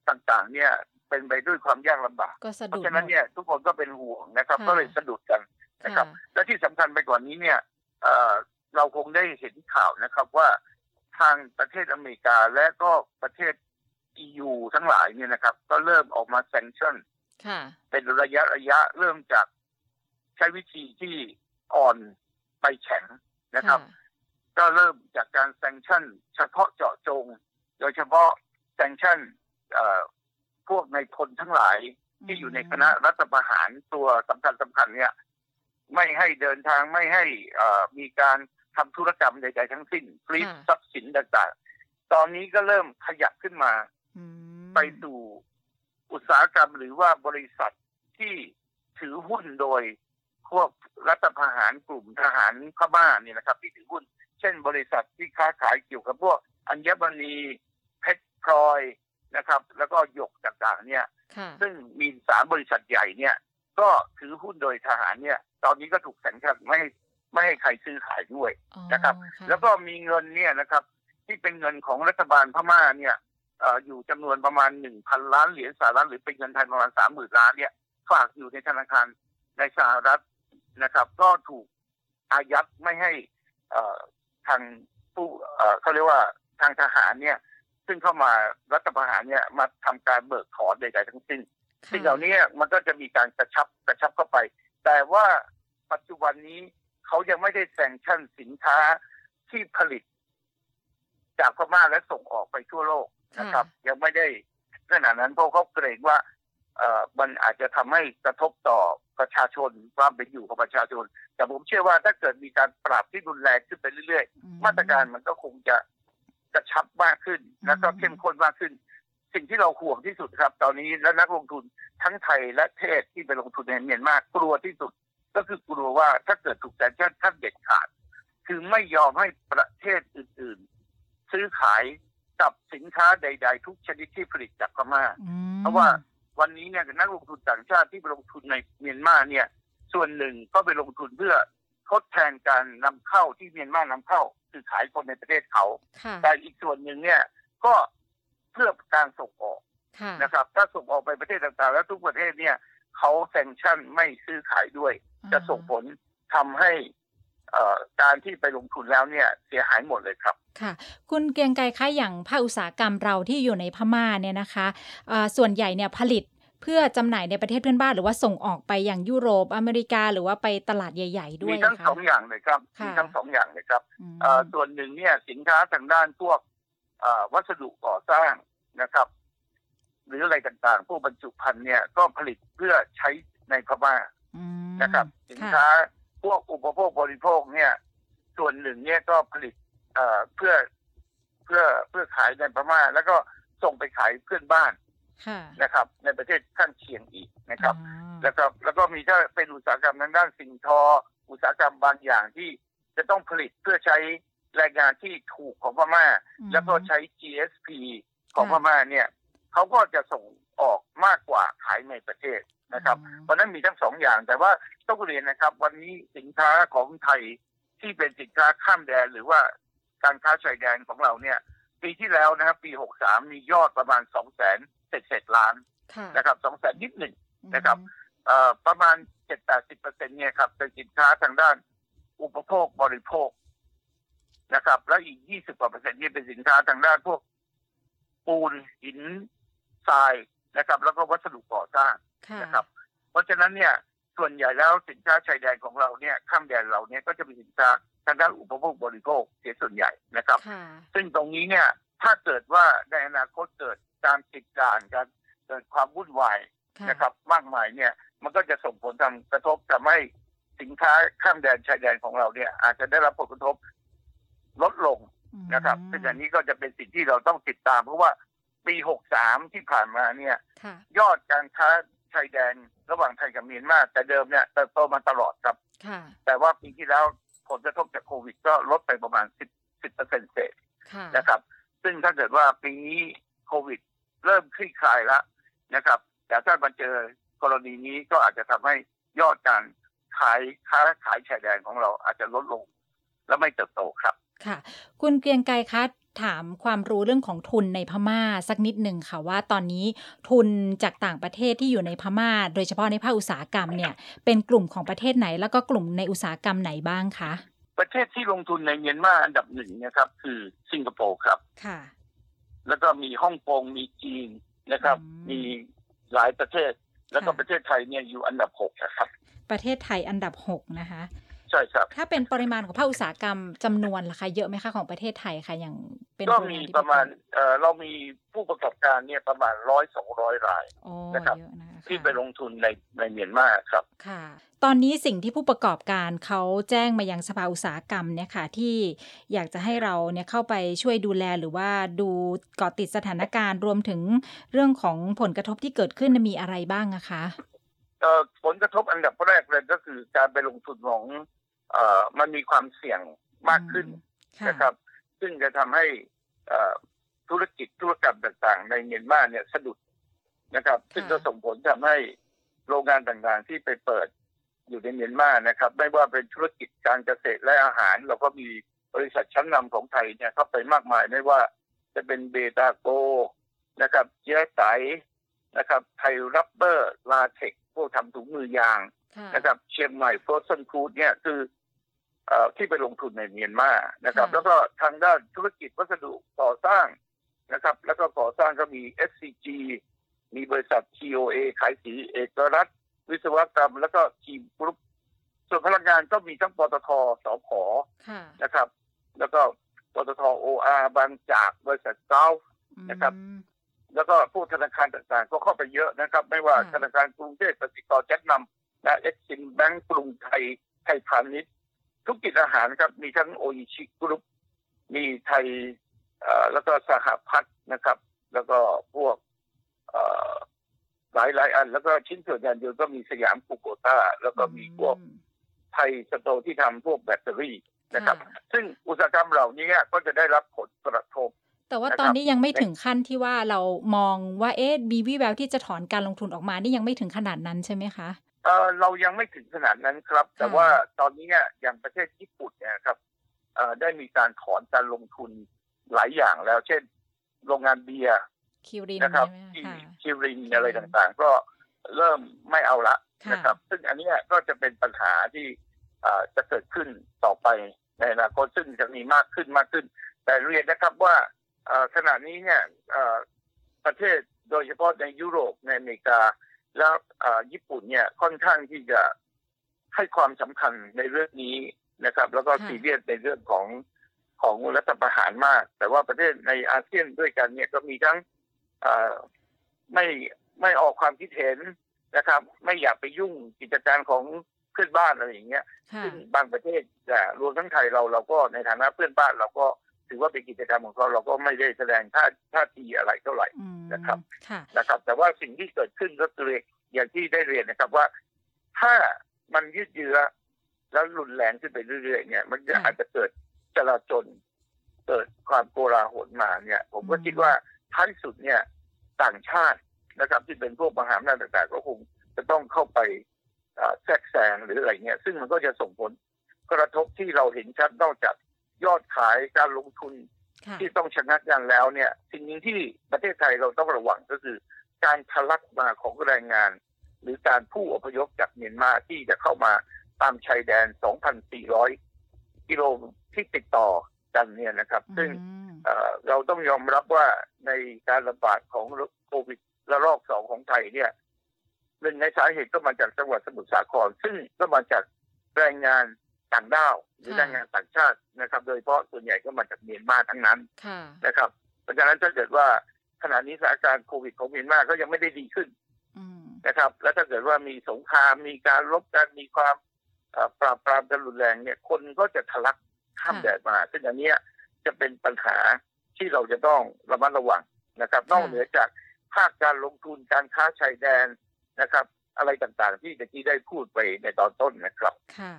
Speaker 2: ต่างๆ เนี่ย เป็นไปด้วยความยากลำบากเพราะฉะนั้นเนี่ยทุกคนก็เป็นห่วงนะครับ ก็เลยสะดุดกันนะครับ และที่สำคัญไปกว่านี้เนี่ยเราคงได้เห็นข่าวนะครับว่าทางประเทศอเมริกาและก็ประเทศ EU ทั้งหลายเนี่ยนะครับ ก็เริ่มออกมาแซงชั่นเป็นระยะระยะเริ่มจากใช้วิธีที่อ่อนไปแข็งนะครับ ก็เริ่มจากการแซงชั่น เฉพาะเจาะจง โดยเฉพาะแซงชั่นพวกในพลทั้งหลายที่อยู่ในคณะรัฐประหารตัวสำคัญสำคัญเนี่ย ไม่ให้เดินทางไม่ให้มีการทำธุรกรรมใดๆทั้งสิ้นฟรีทรัพย์สินต่างๆ ตอนนี้ก็เริ่มขยับขึ้นมาไปสู่อุตสาหกรรมหรือว่าบริษัทที่ถือหุ้นโดยพวกรัฐประหารกลุ่มทหารพม่าเนี่ยนะครับ ที่ถือหุ้น เช่นบริษัทที่ค้าขายเกี่ยวกับพวก อัญมณีเพชรพลอยนะครับ แล้วก็หยกต่างๆ เนี่ย ซึ่งมีสามบริษัทใหญ่เนี่ย ก็ถือหุ้นโดยทหารเนี่ย ตอนนี้ก็ถูกแสงชันไม่ไม่ให้ใครซื้อขายด้วยนะครับ แล้วก็มีเงินเนี่ยนะครับ ที่เป็นเงินของรัฐบาลพม่าเนี่ยอยู่จำนวนประมาณหนึ่งพันล้านเหรียญสหรัฐหรือเป็นเงินไทยประมาณสามหมื่นล้านเนี่ย ฝากอยู่ในธนาคารในสหรัฐนะครับ ก็ถูกอายัดไม่ให้ทางผู้เขาเรียกว่า ทางทหารเนี่ย ซึ่งเข้ามารัฐประหารเนี่ยมาทำการเบิกถอนใดๆทั้งสิ้นสิ่งเหล่านี้มันก็จะมีการกระชับกระชับเข้าไป แต่ว่าปัจจุบันนี้เขายังไม่ได้แซงชั่นสินค้าที่ผลิต จากพม่าและส่งออกไปทั่วโลกนะครับ ยังไม่ได้ขนาดนั้นเพราะเขาเกรงว่าเอ่อมันอาจจะทำให้กระทบต่อประชาชนความเป็นอยู่ของประชาชน แต่ผมเชื่อว่าถ้าเกิดมีการปรับที่รุนแรงขึ้นไปเรื่อย ๆ มาตรการมันก็คงจะ กระชับมากขึ้น แล้วก็เข้มข้นมากขึ้น สิ่งที่เราห่วงที่สุดครับ ตอนนี้และนักลงทุนทั้งไทยและเทศที่ไปลงทุนในเมียนมากกลัวที่สุด ก็คือกลัวว่าถ้าเกิดถูกแซงชั่นท่านเด็ดขาด คือไม่ยอมให้ประเทศอื่น ๆ ซื้อขายกับสินค้าใด ๆ ทุกชนิดที่ผลิตจากพม่าเพราะว่าวันนี้เนี่ยนักลงทุนต่างชาติที่ไปลงทุนในเมียนมาเนี่ย ส่วนหนึ่งก็ไปลงทุนเพื่อทดแทนการนำเข้าที่เมียนมานำเข้า คือขายคนในประเทศเขา แต่อีกส่วนหนึ่งเนี่ยก็เพื่อการส่งออกนะครับ ถ้าส่งออกไปประเทศต่างๆ แล้วทุกประเทศเนี่ยเขาแซงชั่นไม่ซื้อขายด้วย จะส่งผลทำให้การที่ไปลงทุนแล้วเนี่ยเสียหายหมดเลยครับ
Speaker 1: ค่ะ คุณเกียงไกรคะอย่างภาคอุตสาหกรรมเราที่อยู่ในพม่าเนี่ยนะคะะส่วนใหญ่เนี่ยผลิต เพื่อจำหน่ายในประเทศเพื่อนบ้านหรือว่าส่งออกไปอย่างยุโรปอเมริกา หรือว่าไปตลาดใหญ่ ๆ ด้วย
Speaker 2: มีทั้งสองอย่างเลยครับมีทั้งสองอย่างเลยครับส่วนหนึ่งเนี่ยสินค้าทางด้านพวกวัสดุก่อสร้างนะครับ หรืออะไรต่างๆ พวกบรรจุภัณฑ์เนี่ยก็ผลิตเพื่อใช้ในพม่านะครับสินค้าพวกอุปโภคบริโภคเนี่ย ส่วนหนึ่งเนี่ยก็ผลิตเพื่อเพื่อเพื่อขายในพม่า แล้วก็ส่งไปขายเพื่อนบ้าน นะครับ ในประเทศข้างเคียงอีกนะครับแล้วก็แล้วก็มีถ้าเป็นอุตสาหกรรมทางด้านสิ่งทอ อุตสาหกรรมบางอย่างที่จะต้องผลิตเพื่อใช้แรงงานที่ถูกของพม่า แล้วก็ใช้ GSP ของพม่าเนี่ยเขาก็จะส่งออกมากกว่าขายในประเทศนะครับเพราะนั้นมีทั้งสองอย่าง แต่ว่าต้องเรียนนะครับ วันนี้สินค้าของไทยที่เป็นสินค้าข้ามแดนหรือว่าการค้าชายแดนของเราเนี่ย ปีที่แล้วนะครับ ปีหกสามมียอดประมาณสองแสน เศษเศษล้านนะครับสองแสนนิดหนึ่งนะครับประมาณเจ็ดแปดสิบเปอร์เซ็นเนี่ยครับเป็นสินค้าทางด้านอุปโภคบริโภคนะครับ แล้วอีกยี่สิบกว่าเปอร์เซ็นต์นี่เป็นสินค้าทางด้านพวกปูนหินทรายนะครับ แล้วก็วัสดุก่อสร้างนะครับ เพราะฉะนั้นเนี่ยส่วนใหญ่แล้วสินค้าชายแดนของเราเนี่ยข้ามแดนเราเนี่ยก็จะเป็นสินค้าทางด้านอุปโภคบริโภคเสียส่วนใหญ่นะครับ ซึ่งตรงนี้เนี่ยถ้าเกิดว่าในอนาคตเกิด การติดการการเกิดความวุ่นวายนะครับ มากมายเนี่ย มันก็จะส่งผลทางกระทบทำให้สินค้าข้ามแดนชายแดนของเราเนี่ย อาจจะได้รับผลกระทบลดลงนะครับซึ่งอันนี้ก็จะเป็นสิ่งที่เราต้องติดตาม เพราะว่าปีหกสามที่ผ่านมาเนี่ย ยอดการค้าชายแดนระหว่างไทยกับเมียนมาแต่เดิมเนี่ยเติบโตมาตลอดครับแต่ว่าปีที่แล้วผลกระทบจากโควิด ก็ลดไปประมาณสิบสิบเปอร์เซ็นต์เศษนะครับ ซึ่งถ้าเกิดว่าปีนี้โควิด เริ่มคลี่คลายแล้วนะครับ แต่ถ้ามาเจอกรณีนี้ก็อาจจะทำให้ยอดการขายค้าขายชายแดนของเราอาจจะลดลง และไม่เติบโตครับ
Speaker 1: ค่ะ คุณเกรียงไกรคะถามความรู้เรื่องของทุนในพม่าสักนิดหนึ่งค่ะว่าตอนนี้ทุนจากต่างประเทศที่อยู่ในพม่า โดยเฉพาะในภาคอุตสาหกรรมเนี่ย เป็นกลุ่มของประเทศไหน แล้วก็กลุ่มในอุตสาหกรรมไหนบ้างคะ
Speaker 2: ประเทศที่ลงทุนในเมียนมาอันดับหนึ่งนะครับ คือสิงคโปร์ครับ
Speaker 1: ค่ะ
Speaker 2: แล้วก็มีฮ่องกงมีจีนนะครับ มีหลายประเทศ แล้วก็ประเทศไทยเนี่ยอยู่อันดับหกนะครับ
Speaker 1: ประเทศไทยอันดับหกนะคะ
Speaker 2: ใช่ครับ
Speaker 1: ถ้าเป็นปริมาณของภาคอุตสาหกรรมจำนวนราคาเยอะไหมคะของประเทศไทยคะอย่าง
Speaker 2: เป็นก็มีประมาณเออเรามีผู้ประกอบการเนี่ยประมาณร้อยสองร้อยรายนะครับที่ไปลงทุนในในเมียนมาครับ
Speaker 1: ค่ะ ตอนนี้สิ่งที่ผู้ประกอบการเขาแจ้งมายังสภาอุตสาหกรรมเนี่ยค่ะที่อยากจะให้เราเนี่ยเข้าไปช่วยดูแลหรือว่าดูเกาะติดสถานการณ์รวมถึงเรื่องของผลกระทบที่เกิดขึ้นมีอะไรบ้างอะคะ
Speaker 2: ผลกระทบอันดับแรกเลยก็คือการไปลงทุนของ เอ่อมันมีความเสี่ยงมากขึ้นนะครับ ซึ่งจะทำให้ธุรกิจธุรกรรมต่างๆ ในเมียนมาเนี่ยสะดุดนะครับ ซึ่งจะส่งผลทำให้โรงงานต่างๆที่ไปเปิดอยู่ในเมียนมานะครับ ไม่ว่าเป็นธุรกิจการเกษตรและอาหาร เราก็มีบริษัทชั้นนำของไทยเนี่ยเข้าไปมากมายไม่ว่าจะเป็นเบตาโกนะครับเจ๊ไตนะครับไทยรับเบอร์ลาเทคพวกทำถุงมือยาง นะครับเชียงใหม่โฟรเซนฟูดเนี่ยคือที่ไปลงทุนในเมียนมานะครับ แล้วก็ทางด้านธุรกิจวัสดุก่อสร้างนะครับ แล้วก็ก่อสร้างก็มี SCG มีบริษัท TOA ขายสีเอกรัฐ วิศวกรรม แล้วก็ทีมกรุ๊ปส่วนพลังงานก็มีทั้งปตทสพนะครับ แล้วก็ปตทโออาร์บางจากบริษัทเก้านะครับ แล้วก็ผู้ธนาคารต่างๆ ก็เข้าไปเยอะนะครับ ไม่ว่าธนาคารกรุงเทพกสิกรแจ็คนำ และเอ็กซิมแบงก์กรุงไทยไทยพาณิชย์ทุกกิจอาหารครับ มีทั้งโออิชิกรุ๊ปมีไทยแล้วก็สหพัฒนะครับ แล้วก็พวกหลายหลายอัน แล้วก็ชิ้นส่วนยานยนต์ก็มีสยามปูโกต้า แล้วก็มีพวกไทยสโตที่ทำพวกแบตเตอรี่นะครับ ซึ่งอุตสาหกรรมเหล่านี้ก็จะได้รับผลกระทบ
Speaker 1: แต่ว่าตอนนี้ยังไม่ถึงขั้นที่ว่าเรามองว่าเอ๊ะบีวีแววที่จะถอนการลงทุนออกมานี่ยังไม่ถึงขนาดนั้นใช่ไหมคะ
Speaker 2: เออเรายังไม่ถึงขนาดนั้นครับ แต่ว่าตอนนี้เนี่ยอย่างประเทศญี่ปุ่นเนี่ยครับเออได้มีการถอนการลงทุนหลายอย่างแล้ว เช่น โรงงานเบียร์
Speaker 1: คิวริน
Speaker 2: นะครับคิวรินอะไรต่างๆ ก็เริ่มไม่เอาละนะครับ ซึ่งอันนี้ก็จะเป็นปัญหาที่จะเกิดขึ้นต่อไปในอนาคตซึ่งจะมีมากขึ้นมากขึ้น แต่เรียนนะครับว่าขณะนี้เนี่ยประเทศโดยเฉพาะในยุโรปในอเมริกา แล้วญี่ปุ่นเนี่ยค่อนข้างที่จะให้ความสำคัญในเรื่องนี้นะครับ แล้วก็ซีเรียสในเรื่องของของรัฐประหารมาก แต่ว่าประเทศในอาเซียนด้วยกันเนี่ยก็มีทั้งไม่ไม่ออกความคิดเห็นนะครับ ไม่อยากไปยุ่งกิจการของเพื่อนบ้านอะไรอย่างเงี้ยซึ่งบางประเทศแต่รวมทั้งไทยเราเราก็ในฐานะเพื่อนบ้านเราก็ ถือว่าเป็นกิจกรรมของเขาเราก็ไม่ได้แสดงท่าท่าทีอะไรเท่าไหร่นะครับนะครับ แต่ว่าสิ่งที่เกิดขึ้นก็คืออย่างที่ได้เรียนนะครับว่า ถ้ามันยืดเยื้อแล้วรุนแรงขึ้นไปเรื่อยๆเนี่ย มันจะอาจจะเกิดจลาจลเกิดความโกลาหลมาเนี่ย ผมก็คิดว่าท้ายสุดเนี่ยต่างชาตินะครับ ที่เป็นพวกมหาอำนาจต่างๆ ก็คงจะต้องเข้าไปแทรกแซงหรืออะไรเงี้ย ซึ่งมันก็จะส่งผลกระทบที่เราเห็นชัดนอกจาก ยอดขายการลงทุนที่ต้องชะงักกันแล้วเนี่ย สิ่งนี้ที่ประเทศไทยเราต้องระวังก็คือ การทะลักมาของแรงงาน หรือการผู้อพยพจากเมียนมาที่จะเข้ามาตามชายแดน 2,400 กิโลที่ติดต่อกันเนี่ยนะครับ ซึ่งเราต้องยอมรับว่าในการระบาดของโควิดระลอกสองของไทยเนี่ยหนึ่งในสาเหตุก็มาจากจังหวัดสมุทรสาคร ซึ่งก็มาจากแรงงาน ต่างด้าวหรือแรงงานต่างชาตินะครับ โดยเฉพาะส่วนใหญ่ก็มาจากเมียนมาทั้งนั้นนะครับเพราะฉะนั้นถ้าเกิดว่าขณะนี้สถานการณ์โควิดของเมียนมาก็ยังไม่ได้ดีขึ้นนะครับ แล้วถ้าเกิดว่ามีสงครามมีการรบกันมีความปราบปรามกันรุนแรงเนี่ย คนก็จะทะลักข้ามแดดมาซึ่งอันนี้จะเป็นปัญหาที่เราจะต้องระมัดระวังนะครับ นอกเหนือจากภาคการลงทุนการค้าชายแดนนะครับ อะไรต่างๆ ที่ตะกี้ได้พูดไปในตอนต้นนะครับ
Speaker 1: ค่ะ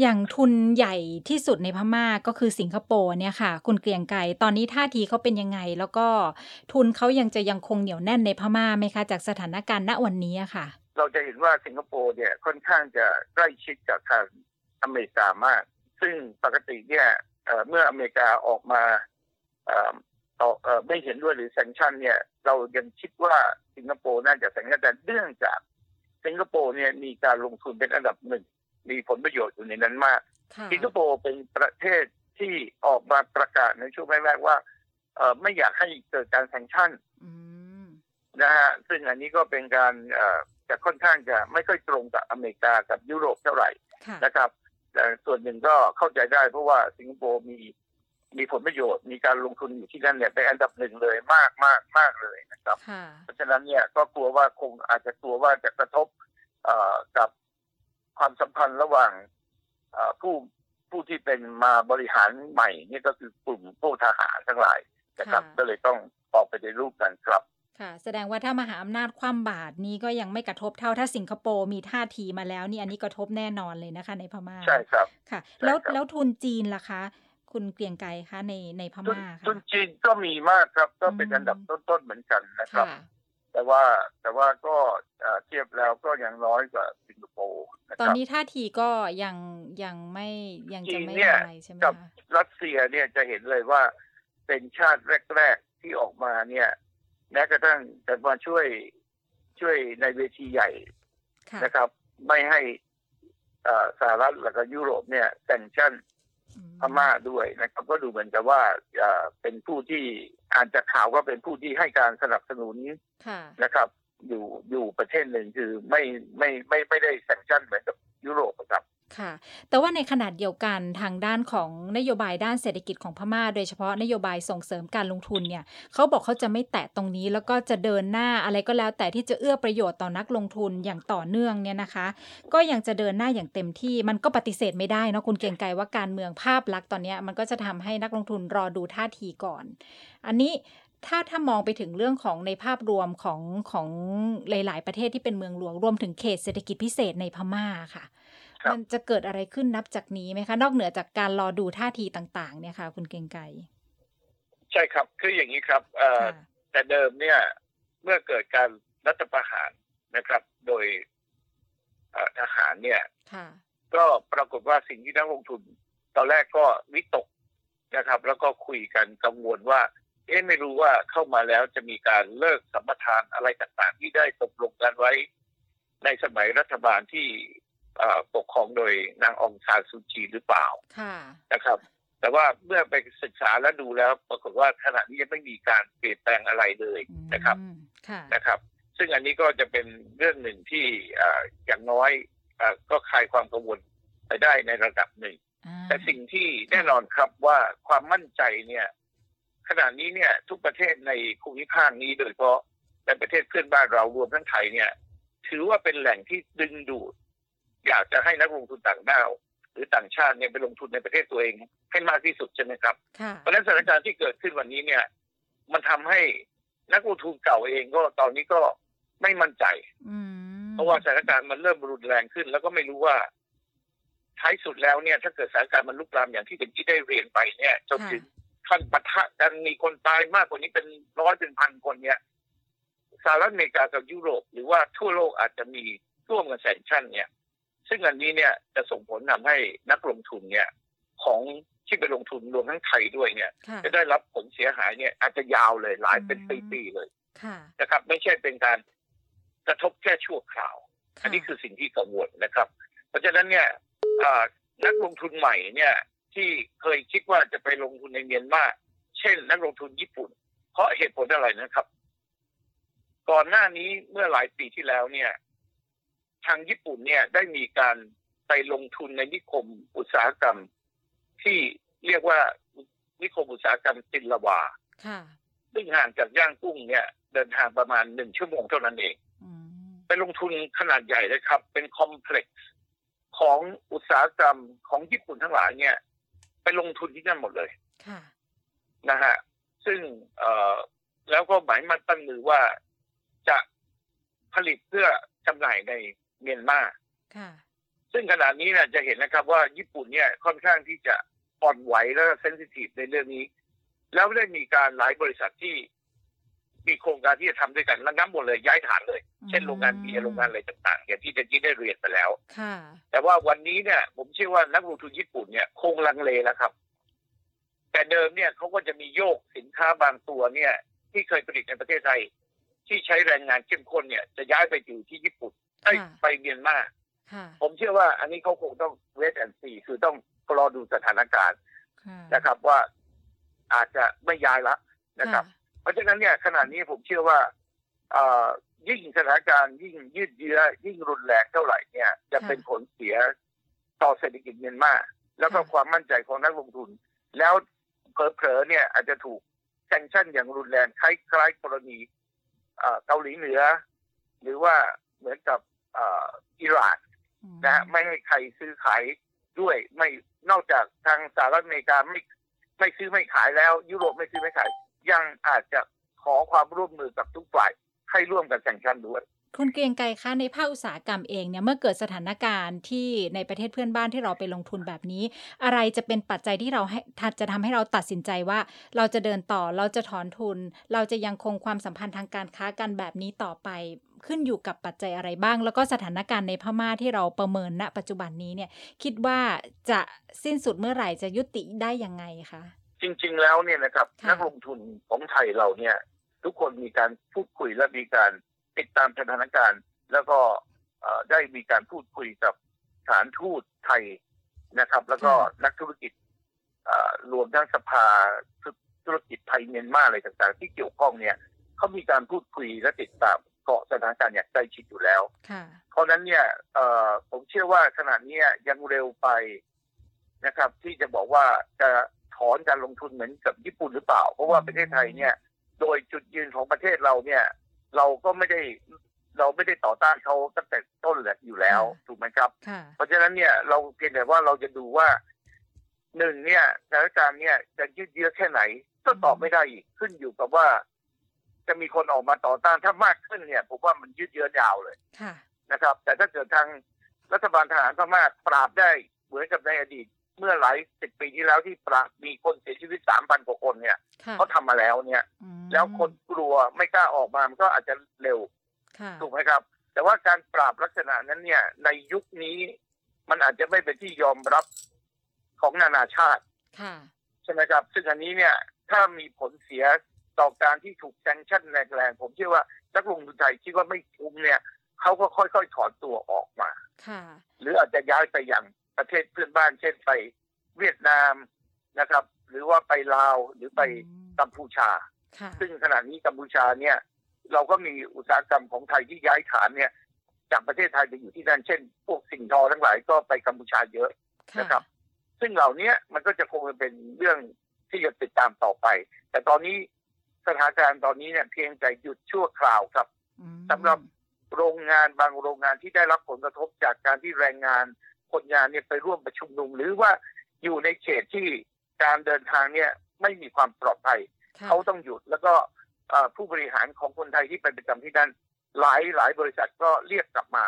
Speaker 1: อย่างทุนใหญ่ที่สุดในพม่าก็คือสิงคโปร์เนี่ยค่ะ คุณเกรียงไกรตอนนี้ท่าทีเขาเป็นยังไง แล้วก็ทุนเขายังจะยังคงเหนียวแน่นในพม่าไหมคะ จากสถานการณ์ณวันนี้ค่ะ
Speaker 2: เราจะเห็นว่าสิงคโปร์เนี่ยค่อนข้างจะใกล้ชิดกับทางอเมริกามาก ซึ่งปกติเนี่ยเมื่ออเมริกาออกมาต่อไม่เห็นด้วยหรือ sanction เนี่ย เรายังคิดว่าสิงคโปร์น่าจะ sanction แต่เนื่องจาก สิงคโปร์เนี่ยมีการลงทุนเป็นอันดับหนึ่ง มีผลประโยชน์อยู่ในนั้นมาก สิงคโปร์เป็นประเทศที่ออกมาประกาศในช่วงแรกๆว่าเออไม่อยากให้เกิดการ sanction นะฮะซึ่งอันนี้ก็เป็นการจะค่อนข้างจะไม่ค่อยตรงกับอเมริกากับยุโรปเท่าไหร่นะครับแต่ส่วนหนึ่งก็เข้าใจได้เพราะว่าสิงคโปร์มี มีผลประโยชน์มีการลงทุนอยู่ที่นั่นเนี่ยเป็นอันดับหนึ่งเลยมากมากมากเลยนะครับ เพราะฉะนั้นเนี่ยก็กลัวว่าคงอาจจะกลัวว่าจะกระทบกับความสัมพันธ์ระหว่างผู้ผู้ที่เป็นมาบริหารใหม่นี่ก็คือกลุ่มผู้ทหารทั้งหลายนะครับ ก็เลยต้องออกไปในรูปกันครับ
Speaker 1: ค่ะ แสดงว่าถ้ามหาอำนาจคว่ำบาตรนี้ก็ยังไม่กระทบเท่าถ้าสิงคโปร์มีท่าทีมาแล้วนี่อันนี้กระทบแน่นอนเลยนะคะ ในพม่า
Speaker 2: ใช่ครับ
Speaker 1: ค่ะ แล้วแล้วทุนจีนล่ะคะ คุณเกรียงไกรคะในในพม่า
Speaker 2: ค่ะทุนจีนก็มีมากครับ ก็เป็นอันดับต้นๆเหมือนกันนะครับ แต่ว่าแต่ว่าก็เทียบแล้วก็ยังน้อยกว่าสิงคโปร์
Speaker 1: ตอนนี้ท่าทีก็ยังยังไม่ยังจะไม่อะไรใช่ไหมกับ
Speaker 2: รัสเซียเนี่ยจะเห็นเลยว่าเป็นชาติแรก ๆ ที่ออกมาเนี่ยแม้กระทั่งจะมาช่วยช่วยในเวทีใหญ่นะครับ ไม่ให้สหรัฐและก็ยุโรปเนี่ยแต่งชั่น พม่าด้วยนะครับ ก็ดูเหมือนกับว่าเป็นผู้ที่อ่านจากข่าวก็เป็นผู้ที่ให้การสนับสนุนนะครับอยู่อยู่ประเทศหนึ่งคือไม่ไม่ไม่ไม่ได้แซงชั่นเหมือนกับยุโรปครับ
Speaker 1: ค่ะ แต่ว่าในขนาดเดียวกันทางด้านของนโยบายด้านเศรษฐกิจของพม่า โดยเฉพาะนโยบายส่งเสริมการลงทุนเนี่ยเขาบอกเขาจะไม่แตะตรงนี้ แล้วก็จะเดินหน้าอะไรก็แล้ว แต่ที่จะเอื้อประโยชน์ต่อนักลงทุนอย่างต่อเนื่องเนี่ยนะคะ ก็ยังจะเดินหน้าอย่างเต็มที่มันก็ปฏิเสธไม่ได้นะคุณเกียงไกรว่าการเมืองภาพลักษณ์ตอนนี้มันก็จะทำให้นักลงทุนรอดูท่าทีก่อน อันนี้ถ้าถ้ามองไปถึงเรื่องของในภาพรวมของของหลาย ๆ ประเทศที่เป็นเมืองหลวงรวมถึงเขตเศรษฐกิจพิเศษในพม่าค่ะ มันจะเกิดอะไรขึ้นนับจากนี้ไหมคะ นอกเหนือจากการรอดูท่าทีต่าง ๆ เนี่ยค่ะ คุณเกงไก
Speaker 2: ใช่ครับ คืออย่างนี้ครับแต่เดิมเนี่ย เมื่อเกิดการรัฐประหารนะครับ โดยทหารเนี่ยก็ปรากฏว่าสิ่งที่นักลงทุน ตอนแรกก็วิตกนะครับ แล้วก็คุยกันกังวลว่า เอ๊ะไม่รู้ว่าเข้ามาแล้วจะมีการเลิกสัมปทานอะไรต่างๆ ที่ได้ตกลงกันไว้ ในสมัยรัฐบาลที่ ปกครองโดยนางองซานซูจีหรือเปล่านะครับ แต่ว่าเมื่อไปศึกษาและดูแล้ว ปรากฏว่าขณะนี้ยังไม่มีการเปลี่ยนแปลงอะไรเลยนะครับนะครับ ซึ่งอันนี้ก็จะเป็นเรื่องหนึ่งที่อย่างน้อยก็คลายความกังวลไปได้ในระดับหนึ่ง แต่สิ่งที่แน่นอนครับว่าความมั่นใจเนี่ย ขณะนี้เนี่ย ทุกประเทศในภูมิภาคนี้โดยเฉพาะในประเทศเพื่อนบ้านเรารวมทั้งไทยเนี่ย ถือว่าเป็นแหล่งที่ดึงดูด อยากจะให้นักลงทุนต่างด้าวหรือต่างชาติเนี่ยไปลงทุนในประเทศตัวเองให้มากที่สุดใช่ไหมครับ เพราะฉะนั้นสถานการณ์ที่เกิดขึ้นวันนี้เนี่ย มันทำให้นักลงทุนเก่าเองก็ตอนนี้ก็ไม่มั่นใจเพราะว่าสถานการณ์มันเริ่มรุนแรงขึ้น แล้วก็ไม่รู้ว่าท้ายสุดแล้วเนี่ย ถ้าเกิดสถานการณ์มันลุกลามอย่างที่เป็นที่ได้เรียนไปเนี่ยจนถึงขั้นปะทะกันมีคนตายมากกว่านี้เป็นร้อยเป็นพันคนเนี่ยสหรัฐอเมริกากับยุโรป หรือว่าทั่วโลกอาจจะมีร่วมกันแซงชั่นเนี่ย ซึ่งอันนี้เนี่ยจะส่งผลทำให้นักลงทุนเนี่ยของที่ไปลงทุนรวมทั้งไทยด้วยเนี่ย จะได้รับผลเสียหายเนี่ย อาจจะยาวเลยหลายเป็นปีๆเลยนะครับ ไม่ใช่เป็นการกระทบแค่ชั่วคราว อันนี้คือสิ่งที่กังวลนะครับ เพราะฉะนั้นเนี่ยนักลงทุนใหม่เนี่ย ที่เคยคิดว่าจะไปลงทุนในเมียนมาเช่น นักลงทุนญี่ปุ่น เพราะเหตุผลอะไรนะครับ ก่อนหน้านี้เมื่อหลายปีที่แล้วเนี่ย ทางญี่ปุ่นเนี่ยได้มีการไปลงทุนในนิคมอุตสาหกรรม ที่เรียกว่านิคมอุตสาหกรรมจินละวาซึ่งห่างจากย่างกุ้งเนี่ยเดินทางประมาณหนึ่งชั่วโมงเท่านั้นเองไปลงทุนขนาดใหญ่เลยครับ เป็นคอมเพล็กซ์ของอุตสาหกรรมของญี่ปุ่นทั้งหลายเนี่ย ไปลงทุนที่นั่นหมดเลยนะฮะซึ่งเอ่อแล้วก็หมายมั่นตั้งมือว่าจะผลิตเพื่อจำหน่ายใน เมียนมาซึ่งขณะนี้เนี่ยจะเห็นนะครับว่าญี่ปุ่นเนี่ยค่อนข้างที่จะอ่อนไหวและเซนซิทีฟในเรื่องนี้ แล้วได้มีการหลายบริษัทที่ มีโครงการที่จะทำด้วยกันระงับหมดเลยย้ายฐานเลย เช่นโรงงานเบียร์โรงงานอะไรต่างๆอย่างที่จะกี้ได้เรียนไปแล้วแต่ว่าวันนี้เนี่ย ผมเชื่อว่านักลงทุนญี่ปุ่นเนี่ยคงลังเลแล้วครับ แต่เดิมเนี่ยเขาก็จะมีโยกสินค้าบางตัวเนี่ย ที่เคยผลิตในประเทศไทย ที่ใช้แรงงานเข้มข้นเนี่ย จะย้ายไปอยู่ที่ญี่ปุ่น ไปเมียนมาผมเชื่อว่าอันนี้เขาคงต้องเวทแอนซีคือต้องรอดูสถานการณ์นะครับว่าอาจจะไม่ย้ายละนะครับ เพราะฉะนั้นเนี่ยขณะนี้ผมเชื่อว่ายิ่งสถานการณ์ยิ่งยืดเยื้อยิ่งรุนแรงเท่าไหร่เนี่ย จะเป็นผลเสียต่อเศรษฐกิจเมียนมาแล้วก็ความมั่นใจของนักลงทุน แล้วเผลอๆเนี่ย อาจจะถูกแซงชั่นอย่างรุนแรงคล้ายๆกรณีเกาหลีเหนือ หรือว่าเหมือนกับอิหร่าน นะไม่ให้ใครซื้อขายด้วยไม่นอกจากทางสหรัฐอเมริกาไม่ไม่ซื้อไม่ขายแล้ว ยุโรปไม่ซื้อไม่ขาย ยังอาจจะขอความร่วมมือกับทุกฝ่ายให้ร่วมกันแข่งขันด้วย
Speaker 1: คุณเกรียงไกรคะในภาคอุตสาหกรรมเองเนี่ยเมื่อเกิดสถานการณ์ที่ในประเทศเพื่อนบ้านที่เราไปลงทุนแบบนี้ อะไรจะเป็นปัจจัยที่เราให้จะทำให้เราตัดสินใจว่า เราจะเดินต่อเราจะถอนทุน เราจะยังคงความสัมพันธ์ทางการค้ากันแบบนี้ต่อไป ขึ้นอยู่กับปัจจัยอะไรบ้าง แล้วก็สถานการณ์ในพม่าที่เราประเมินณ ปัจจุบันนี้เนี่ยคิดว่าจะสิ้นสุดเมื่อไหร่จะยุติได้ยังไงคะ
Speaker 2: จริง ๆ แล้วเนี่ยนะครับนักลงทุนของไทยเราเนี่ย ทุกคนมีการพูดคุยและมีการติดตามสถานการณ์ แล้วก็ได้มีการพูดคุยกับสถานทูตไทยนะครับ แล้วก็นักธุรกิจรวมทั้งสภาธุรกิจไทยเมียนมาอะไรต่างๆ ที่เกี่ยวข้องเนี่ยเขามีการพูดคุยและติดตาม เกาะสถานการณ์อย่างใกล้ชิดอยู่แล้วเพราะนั้นเนี่ยผมเชื่อว่าขณะนี้ยังเร็วไปนะครับ ที่จะบอกว่าจะถอนการลงทุนเหมือนกับญี่ปุ่นหรือเปล่า เพราะว่าประเทศไทยเนี่ย โดยจุดยืนของประเทศเราเนี่ย เราก็ไม่ได้เราไม่ได้ต่อต้านเขาตั้งแต่ต้นแหละอยู่แล้วถูกไหมครับ เพราะฉะนั้นเนี่ยเราเพียงแต่ว่าเราจะดูว่าหนึ่งเนี่ยสถานการณ์เนี่ยจะยืดเยื้อแค่ไหนก็ตอบไม่ได้อีกขึ้นอยู่กับว่า จะมีคนออกมาต่อต้านถ้ามากขึ้นเนี่ยผมว่ามันยืดเยื้อยาวเลยนะครับ แต่ถ้าเกิดทางรัฐบาลทหารพม่าปราบได้เหมือนกับในอดีต เมื่อหลายสิบปีที่แล้วที่ปรามีคนเสียชีวิตสามพันกว่าคนเนี่ยเขาทำมาแล้วเนี่ย แล้วคนกลัวไม่กล้าออกมามันก็อาจจะเร็วถูกไหมครับ แต่ว่าการปราบลักษณะนั้นเนี่ย ในยุคนี้มันอาจจะไม่เป็นที่ยอมรับของนานาชาติใช่ไหมครับ ซึ่งอันนี้เนี่ย ถ้ามีผลเสีย ต่อการที่ถูกแซงชั่นแรงๆ ผมเชื่อว่านักลงทุนไทยคิดว่าไม่คุ้มเนี่ยเขาก็ค่อยๆ ถอนตัวออกมาหรืออาจจะย้ายไปอย่างประเทศเพื่อนบ้าน เช่นไปเวียดนามนะครับ หรือว่าไปลาวหรือไปกัมพูชา ซึ่งขณะนี้กัมพูชาเนี่ย เราก็มีอุตสาหกรรมของไทยที่ย้ายฐานเนี่ย จากประเทศไทยไปอยู่ที่นั่นเช่น พวกสิ่งทอทั้งหลายก็ไปกัมพูชาเยอะนะครับ ซึ่งเหล่านี้มันก็จะคงเป็นเรื่องที่จะติดตามต่อไป แต่ตอนนี้ สถานการณ์ตอนนี้เนี่ยเพียงแต่หยุดชั่วคราวครับสำหรับโรงงานบางโรงงานที่ได้รับผลกระทบจากการที่แรงงานคนงานเนี่ยไปร่วมประชุมนุมหรือว่าอยู่ในเขตที่การเดินทางเนี่ยไม่มีความปลอดภัย เขาต้องหยุดแล้วก็ผู้บริหารของคนไทยที่ไปประจำที่นั่นหลายหลายบริษัทก็เรียกกลับมา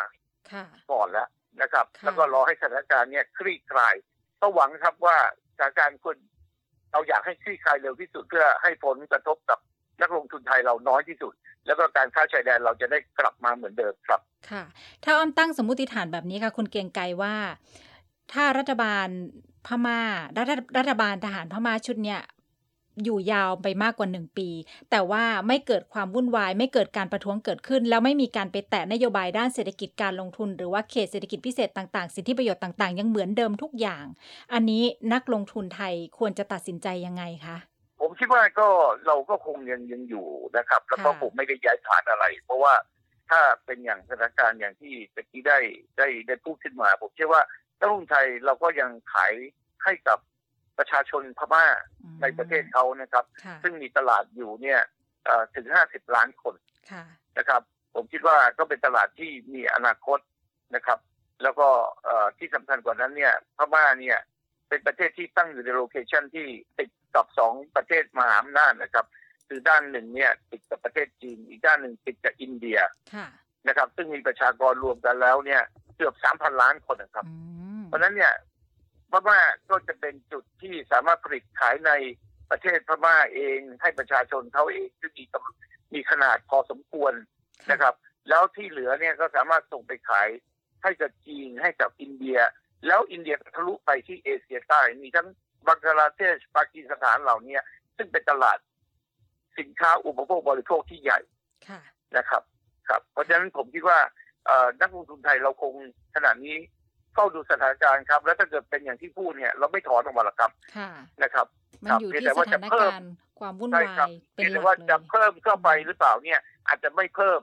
Speaker 2: ก่อนแล้วนะครับ แล้วก็รอให้สถานการณ์เนี่ยคลี่คลายก็หวังครับว่าสถานการณ์คุณเราอยากให้คลี่คลายเร็วที่สุดเพื่อให้ผลกระทบกับ นักลงทุนไทยเราน้อยที่สุด แล้วก็การค้าชายแดนเราจะได้กลับมาเหมือนเดิมครับ
Speaker 1: ค่ะ ถ้าอ้อมตั้งสมมติฐานแบบนี้ค่ะ คุณเกียงไกรว่า ถ้ารัฐบาลพม่ารัฐรัฐบาลทหารพม่าชุดเนี้ยอยู่ยาวไปมากกว่าหนึ่งปี แต่ว่าไม่เกิดความวุ่นวาย ไม่เกิดการประท้วงเกิดขึ้น แล้วไม่มีการไปแตะนโยบายด้านเศรษฐกิจการลงทุน หรือว่าเขตเศรษฐกิจพิเศษต่างๆ สิทธิประโยชน์ต่างๆ ยังเหมือนเดิมทุกอย่าง อันนี้นักลงทุนไทยควรจะตัดสินใจยังไงคะ
Speaker 2: ผมคิดว่าก็เราก็คงยังยังอยู่นะครับ แล้วก็ผมไม่ได้ย้ายฐานอะไร เพราะว่าถ้าเป็นอย่างสถานการณ์อย่างที่ตะกี้ได้ได้ได้พูดขึ้นมา ผมเชื่อว่านักลงทุนไทยเราก็ยังขายให้กับประชาชนพม่าในประเทศเขานะครับ ซึ่งมีตลาดอยู่เนี่ยถึงห้าสิบล้านคนนะครับ ผมคิดว่าก็เป็นตลาดที่มีอนาคตนะครับ แล้วก็ที่สำคัญกว่านั้นเนี่ยพม่าเนี่ยเป็นประเทศที่ตั้งอยู่ในโลเคชันที่ติด กับสองประเทศมหาอำนาจนะครับ คือด้านหนึ่งเนี่ยติดกับประเทศจีน อีกด้านหนึ่งติดกับอินเดียนะครับ ซึ่งมีประชากรรวมกันแล้วเนี่ยเกือบสามพันล้านคนนะครับ เพราะนั้นเนี่ยพม่าก็จะเป็นจุดที่สามารถผลิตขายในประเทศพม่าเองให้ประชาชนเขาเองที่มีมีขนาดพอสมควรนะครับ แล้วที่เหลือเนี่ยก็สามารถส่งไปขายให้กับจีนให้กับอินเดีย แล้วอินเดียทะลุไปที่เอเชียใต้มีทั้ง บังกลาเทศปากีสถานเหล่านี้ซึ่งเป็นตลาดสินค้าอุปโภคบริโภคที่ใหญ่นะครับ ครับ เพราะฉะนั้นผมคิดว่านักลงทุนไทยเราคงขนาดนี้เฝ้าดูสถานการณ์ครับ แล้วถ้าเกิดเป็นอย่างที่พูดเนี่ย เราไม่ถอนออกมาหรอกครับนะครับ
Speaker 1: มันอยู่ที่สถานการณ์ความวุ่นวายเป็นหลักเลย
Speaker 2: ว่าจะเพิ่มเข้าไปหรือเปล่าเนี่ย อาจจะไม่เพิ่ม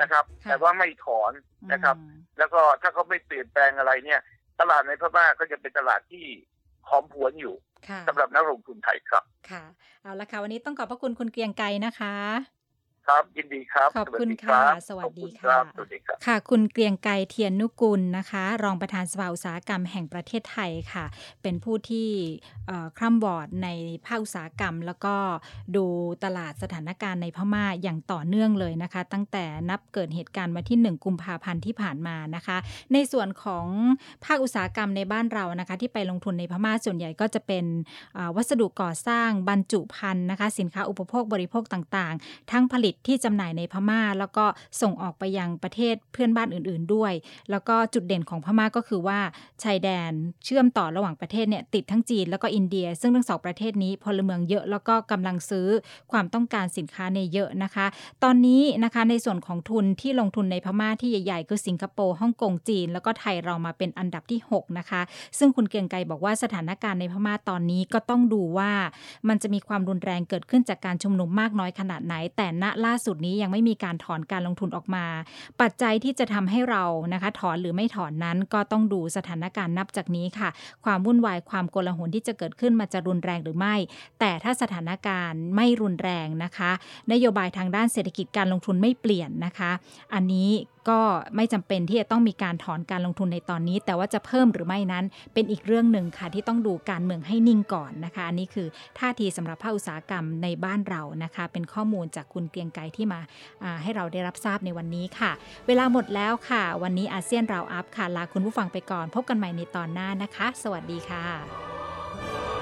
Speaker 2: นะครับ แต่ว่าไม่ถอนนะครับ แล้วก็ถ้าเขาไม่เปลี่ยนแปลงอะไรเนี่ย ตลาดในพม่าก็จะเป็นตลาดที่ หอมหวนอยู่สำหรับนักลงทุนไทยครับ
Speaker 1: ค่ะ เอาละค่ะ วันนี้ต้องขอบพระคุณคุณเกรียงไกรนะคะ
Speaker 2: ครับยินดีครับ
Speaker 1: ขอบคุณค่ะ สวัสดีค่ะ ค่ะ คุณเกรียงไกรเทียนนุกุลนะคะ รองประธานสภาอุตสาหกรรมแห่งประเทศไทยค่ะ เป็นผู้ที่คร่ำวอดในภาคอุตสาหกรรม แล้วก็ดูตลาดสถานการณ์ในพม่าอย่างต่อเนื่องเลยนะคะ ตั้งแต่นับเกิดเหตุการณ์มาที่ 1 กุมภาพันธ์ที่ผ่านมานะคะ ในส่วนของภาคอุตสาหกรรมในบ้านเรานะคะ ที่ไปลงทุนในพม่าส่วนใหญ่ก็จะเป็นวัสดุก่อสร้างบรรจุภัณฑ์นะคะ สินค้าอุปโภคบริโภคต่าง ๆ ทั้งผลิตที่จำหน่ายในพม่า แล้วก็ส่งออกไปยังประเทศเพื่อนบ้านอื่น ๆด้วย แล้วก็จุดเด่นของพม่าก็คือว่าชายแดนเชื่อมต่อระหว่างประเทศเนี่ยติดทั้งจีนแล้วก็อินเดีย ซึ่งทั้งสองประเทศนี้พลเมืองเยอะแล้วก็กำลังซื้อความต้องการสินค้าในเยอะนะคะ ตอนนี้นะคะในส่วนของทุนที่ลงทุนในพม่าที่ใหญ่ๆ คือสิงคโปร์ฮ่องกงจีน แล้วก็ไทยเรามาเป็นอันดับที่ 6 นะคะ ซึ่งคุณเกียงไกรบอกว่าสถานการณ์ในพม่าตอนนี้ก็ต้องดูว่า มันจะมีความรุนแรงเกิดขึ้นจากการชุมนุมมากน้อยขนาดไหนแต่ณล่าสุดนี้ยังไม่มีการถอนการลงทุนออกมา ปัจจัยที่จะทำให้เรานะคะ ถอนหรือไม่ถอนนั้นก็ต้องดูสถานการณ์นับจากนี้ค่ะ ความวุ่นวายความโกลาหลที่จะเกิดขึ้นมันจะรุนแรงหรือไม่ แต่ถ้าสถานการณ์ไม่รุนแรงนะคะ นโยบายทางด้านเศรษฐกิจการลงทุนไม่เปลี่ยนนะคะ อันนี้ ก็ไม่จำเป็นที่จะต้องมีการถอนการลงทุนในตอนนี้ แต่ว่าจะเพิ่มหรือไม่นั้นเป็นอีกเรื่องหนึ่งค่ะที่ต้องดูการเมืองให้นิ่งก่อนนะคะอันนี้คือท่าทีสำหรับภาคอุตสาหกรรมในบ้านเรานะคะ เป็นข้อมูลจากคุณเกียงไกรที่มาให้เราได้รับทราบในวันนี้ค่ะ เวลาหมดแล้วค่ะ วันนี้อาเซียนเราอัพค่ะลาคุณผู้ฟังไปก่อน พบกันใหม่ในตอนหน้านะคะ สวัสดีค่ะ